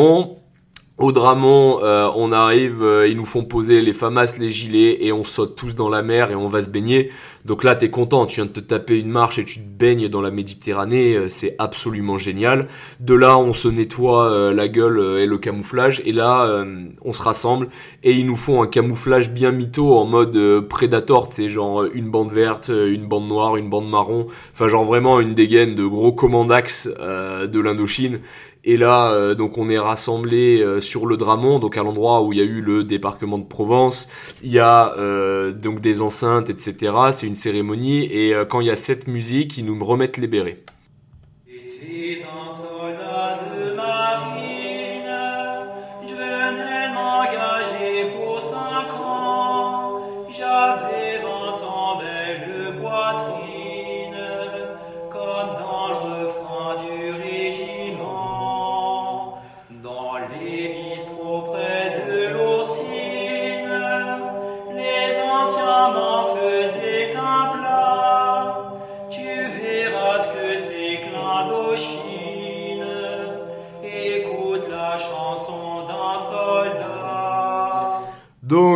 au Dramont, euh, on arrive, euh, ils nous font poser les famas, les gilets, et on saute tous dans la mer et on va se baigner. Donc là, t'es content, tu viens de te taper une marche et tu te baignes dans la Méditerranée, euh, c'est absolument génial. De là, on se nettoie la gueule et le camouflage, et là, on se rassemble, et ils nous font un camouflage bien mytho en mode Predator, c'est genre une bande verte, une bande noire, une bande marron, enfin genre vraiment une dégaine de gros commandax de l'Indochine. Et là, euh, donc on est rassemblés euh, sur le Dramont, donc à l'endroit où il y a eu le débarquement de Provence. Il y a euh, donc des enceintes, etc. C'est une cérémonie. Et quand il y a cette musique, ils nous remettent les bérets.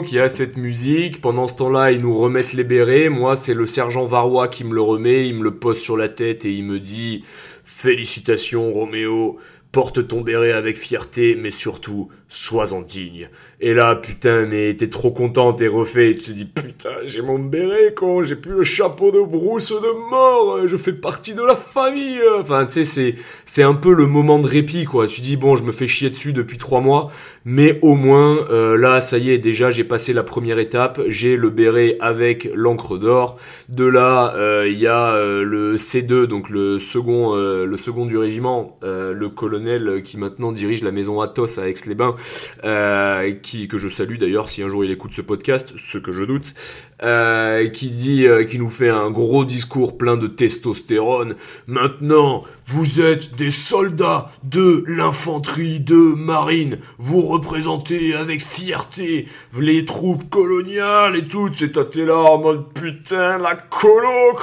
Y a cette musique, pendant ce temps-là ils nous remettent les bérets, moi c'est le sergent Varois qui me le remet, il me le pose sur la tête et il me dit Félicitations Roméo, porte ton béret avec fierté, mais surtout, sois-en digne. Et là, putain, mais t'es trop content, t'es refait, tu te dis, putain, j'ai mon béret, con, j'ai plus le chapeau de brousse de mort, je fais partie de la famille. Enfin, tu sais, c'est, c'est un peu le moment de répit, quoi. Tu dis, bon, je me fais chier dessus depuis trois mois, mais au moins, euh, là, ça y est, déjà, j'ai passé la première étape, j'ai le béret avec l'encre d'or. De là, euh, il y a euh, le C2, donc le second, le second du régiment, le colonel qui maintenant dirige la maison Athos à Aix-les-Bains, qui que je salue d'ailleurs si un jour il écoute ce podcast, ce que je doute, qui dit, qui nous fait un gros discours plein de testostérone. Maintenant, vous êtes des soldats de l'infanterie de marine. Vous représentez avec fierté les troupes coloniales et tout. C'est t'es là en mode putain la colo,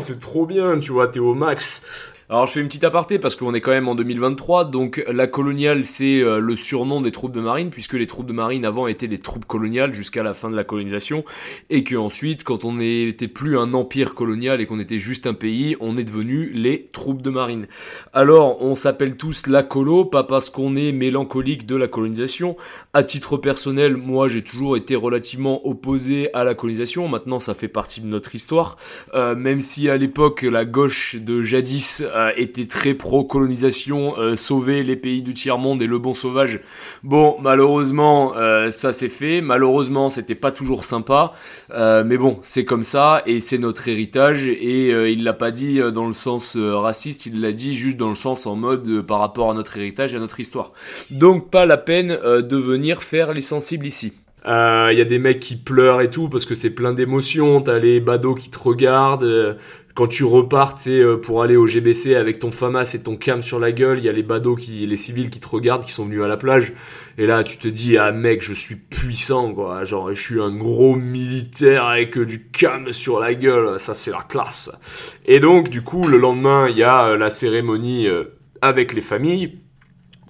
c'est trop bien, tu vois, t'es au max. Alors je fais une petite aparté parce qu'on est quand même en 2023, donc la coloniale c'est euh, le surnom des troupes de marine, puisque les troupes de marine avant étaient des troupes coloniales jusqu'à la fin de la colonisation, et que ensuite quand on n'était plus un empire colonial et qu'on était juste un pays, on est devenu les troupes de marine. Alors on s'appelle tous la colo, pas parce qu'on est mélancolique de la colonisation. À titre personnel, moi j'ai toujours été relativement opposé à la colonisation, maintenant ça fait partie de notre histoire, euh, même si à l'époque la gauche de jadis euh, était très pro-colonisation, euh, sauver les pays du tiers-monde et le bon sauvage. Bon, malheureusement, euh, ça s'est fait. Malheureusement, c'était pas toujours sympa. mais bon, c'est comme ça et c'est notre héritage. Et il l'a pas dit dans le sens raciste, il l'a dit juste dans le sens en mode par rapport à notre héritage et à notre histoire. Donc pas la peine de venir faire les sensibles ici. Il y a des mecs qui pleurent et tout parce que c'est plein d'émotions. T'as les badauds qui te regardent quand tu repars, euh, pour aller au GBC avec ton FAMAS et ton cam sur la gueule, il y a les badauds qui, les civils qui te regardent, qui sont venus à la plage. Et là, tu te dis, ah mec, je suis puissant, quoi. Genre, je suis un gros militaire avec euh, du cam sur la gueule. Ça, c'est la classe. Et donc, du coup, le lendemain, il y a euh, la cérémonie avec les familles.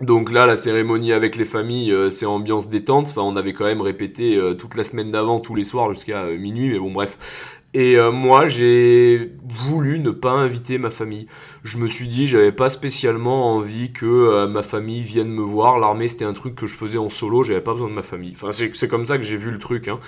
Donc là, la cérémonie avec les familles, c'est ambiance détente. Enfin, on avait quand même répété toute la semaine d'avant, tous les soirs jusqu'à minuit. Mais bon, bref. Et euh, moi, j'ai voulu ne pas inviter ma famille. Je me suis dit, j'avais pas spécialement envie que euh, ma famille vienne me voir. L'armée, c'était un truc que je faisais en solo, j'avais pas besoin de ma famille. Enfin, c'est comme ça que j'ai vu le truc. Hein.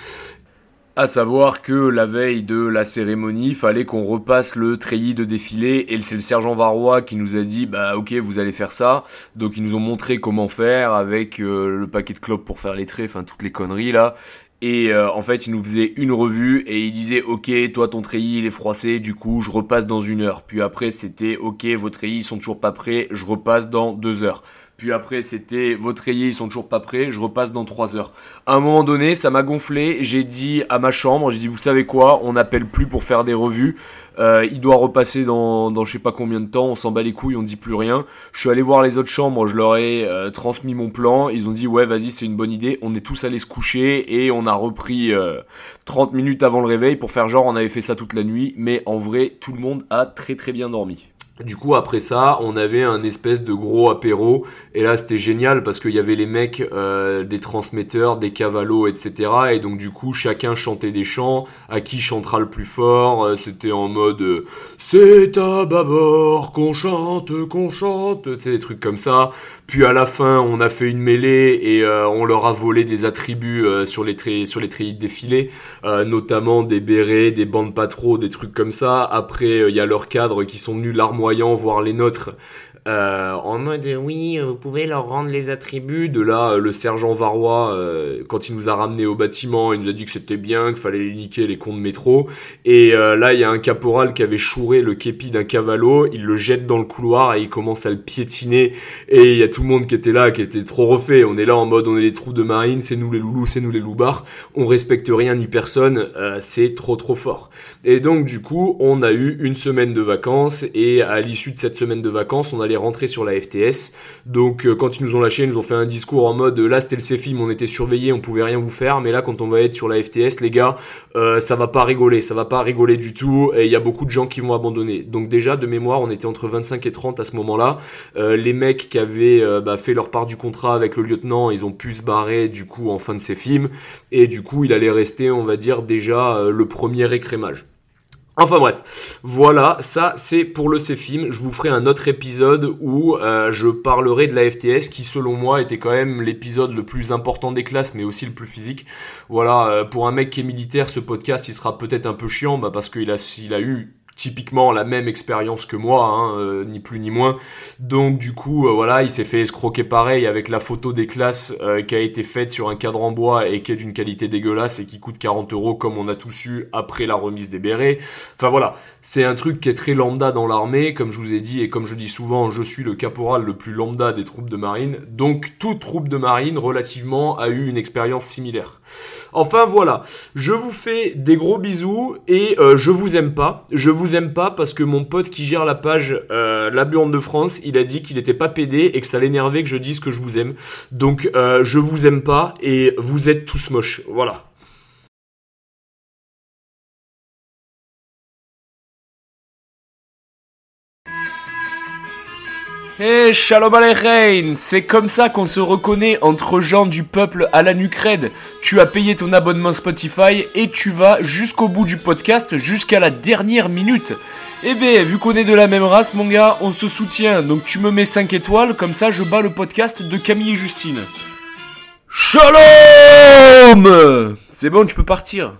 À savoir que la veille de la cérémonie, fallait qu'on repasse le treillis de défilé et c'est le sergent Varrois qui nous a dit bah ok vous allez faire ça. Donc ils nous ont montré comment faire avec euh, le paquet de clopes pour faire les traits, enfin toutes les conneries là. Et euh, en fait, il nous faisait une revue et il disait OK, toi ton treillis il est froissé, du coup je repasse dans une heure. Puis après c'était OK, vos treillis sont toujours pas prêts, je repasse dans deux heures. Puis après, c'était vos treillis, ils sont toujours pas prêts, je repasse dans 3 heures. À un moment donné, ça m'a gonflé, j'ai dit à ma chambre, j'ai dit, vous savez quoi, on n'appelle plus pour faire des revues, euh, il doit repasser dans, dans je sais pas combien de temps, on s'en bat les couilles, on dit plus rien. Je suis allé voir les autres chambres, je leur ai euh, transmis mon plan, ils ont dit, ouais, vas-y, c'est une bonne idée, on est tous allés se coucher et on a repris 30 euh, minutes avant le réveil pour faire genre on avait fait ça toute la nuit, mais en vrai, tout le monde a très très bien dormi. Du coup, après ça, on avait un espèce de gros apéro. Et là, c'était génial parce qu'il y avait les mecs, euh, des transmetteurs, des cavalos, etc. Et donc, du coup, chacun chantait des chants. À qui chantera le plus fort euh, C'était en mode euh, C'est à bâbord qu'on chante, qu'on chante. Tu sais, des trucs comme ça. Puis à la fin, on a fait une mêlée et on leur a volé des attributs sur les sur les treillis de défilé, notamment des bérets, des bandes patro, des trucs comme ça. Après, il y a leurs cadres qui sont venus l'armoire voir les nôtres, euh, en mode oui, vous pouvez leur rendre les attributs. De là, le sergent Varrois, euh, quand il nous a ramené au bâtiment, il nous a dit que c'était bien, qu'il fallait les niquer les cons de métro. Et euh, là, il y a un caporal qui avait chouré le képi d'un cavalo, il le jette dans le couloir et il commence à le piétiner. Et il y a tout le monde qui était là, qui était trop refait. On est là en mode on est les troupes de marine, c'est nous les loulous, c'est nous les loupards. On respecte rien ni personne, c'est trop trop fort. Et donc du coup, on a eu une semaine de vacances et à l'issue de cette semaine de vacances, on allait rentrer sur la FTS. Donc euh, quand ils nous ont lâché, ils nous ont fait un discours en mode là c'était le CFIM, on était surveillés, on pouvait rien vous faire, mais là quand on va être sur la FTS, les gars, euh, ça va pas rigoler, ça va pas rigoler du tout, et il y a beaucoup de gens qui vont abandonner. Donc déjà de mémoire, on était entre 25 et 30 à ce moment-là. Euh, les mecs qui avaient bah, fait leur part du contrat avec le lieutenant, ils ont pu se barrer du coup en fin de CFIM, et du coup il allait rester, on va dire déjà le premier écrémage. Enfin bref, voilà, ça c'est pour le CFIM. Je vous ferai un autre épisode où euh, je parlerai de la FTS qui selon moi était quand même l'épisode le plus important des classes mais aussi le plus physique. Voilà, euh, pour un mec qui est militaire, ce podcast il sera peut-être un peu chiant bah, parce qu'il a, il a eu typiquement la même expérience que moi, hein, euh, ni plus ni moins. Donc du coup, euh, voilà, il s'est fait escroquer pareil avec la photo des classes euh, qui a été faite sur un cadre en bois et qui est d'une qualité dégueulasse et qui coûte 40 euros comme on a tous eu après la remise des bérets. Enfin voilà, c'est un truc qui est très lambda dans l'armée, comme je vous ai dit et comme je dis souvent, je suis le caporal le plus lambda des troupes de marine. Donc toute troupe de marine relativement a eu une expérience similaire. Enfin voilà, je vous fais des gros bisous et je vous aime pas. Je vous vous aime pas parce que mon pote qui gère la page euh, La Burne de France, il a dit qu'il était pas pédé et que ça l'énervait que je dise que je vous aime. Donc euh, je vous aime pas et vous êtes tous moches. Voilà. Hey, shalom aleichem C'est comme ça qu'on se reconnaît entre gens du peuple à la nucrède. Tu as payé ton abonnement Spotify et tu vas jusqu'au bout du podcast, jusqu'à la dernière minute. Eh bien, vu qu'on est de la même race, mon gars, on se soutient. Donc tu me mets 5 étoiles, comme ça je bats le podcast de Camille et Justine. Shalom C'est bon, tu peux partir.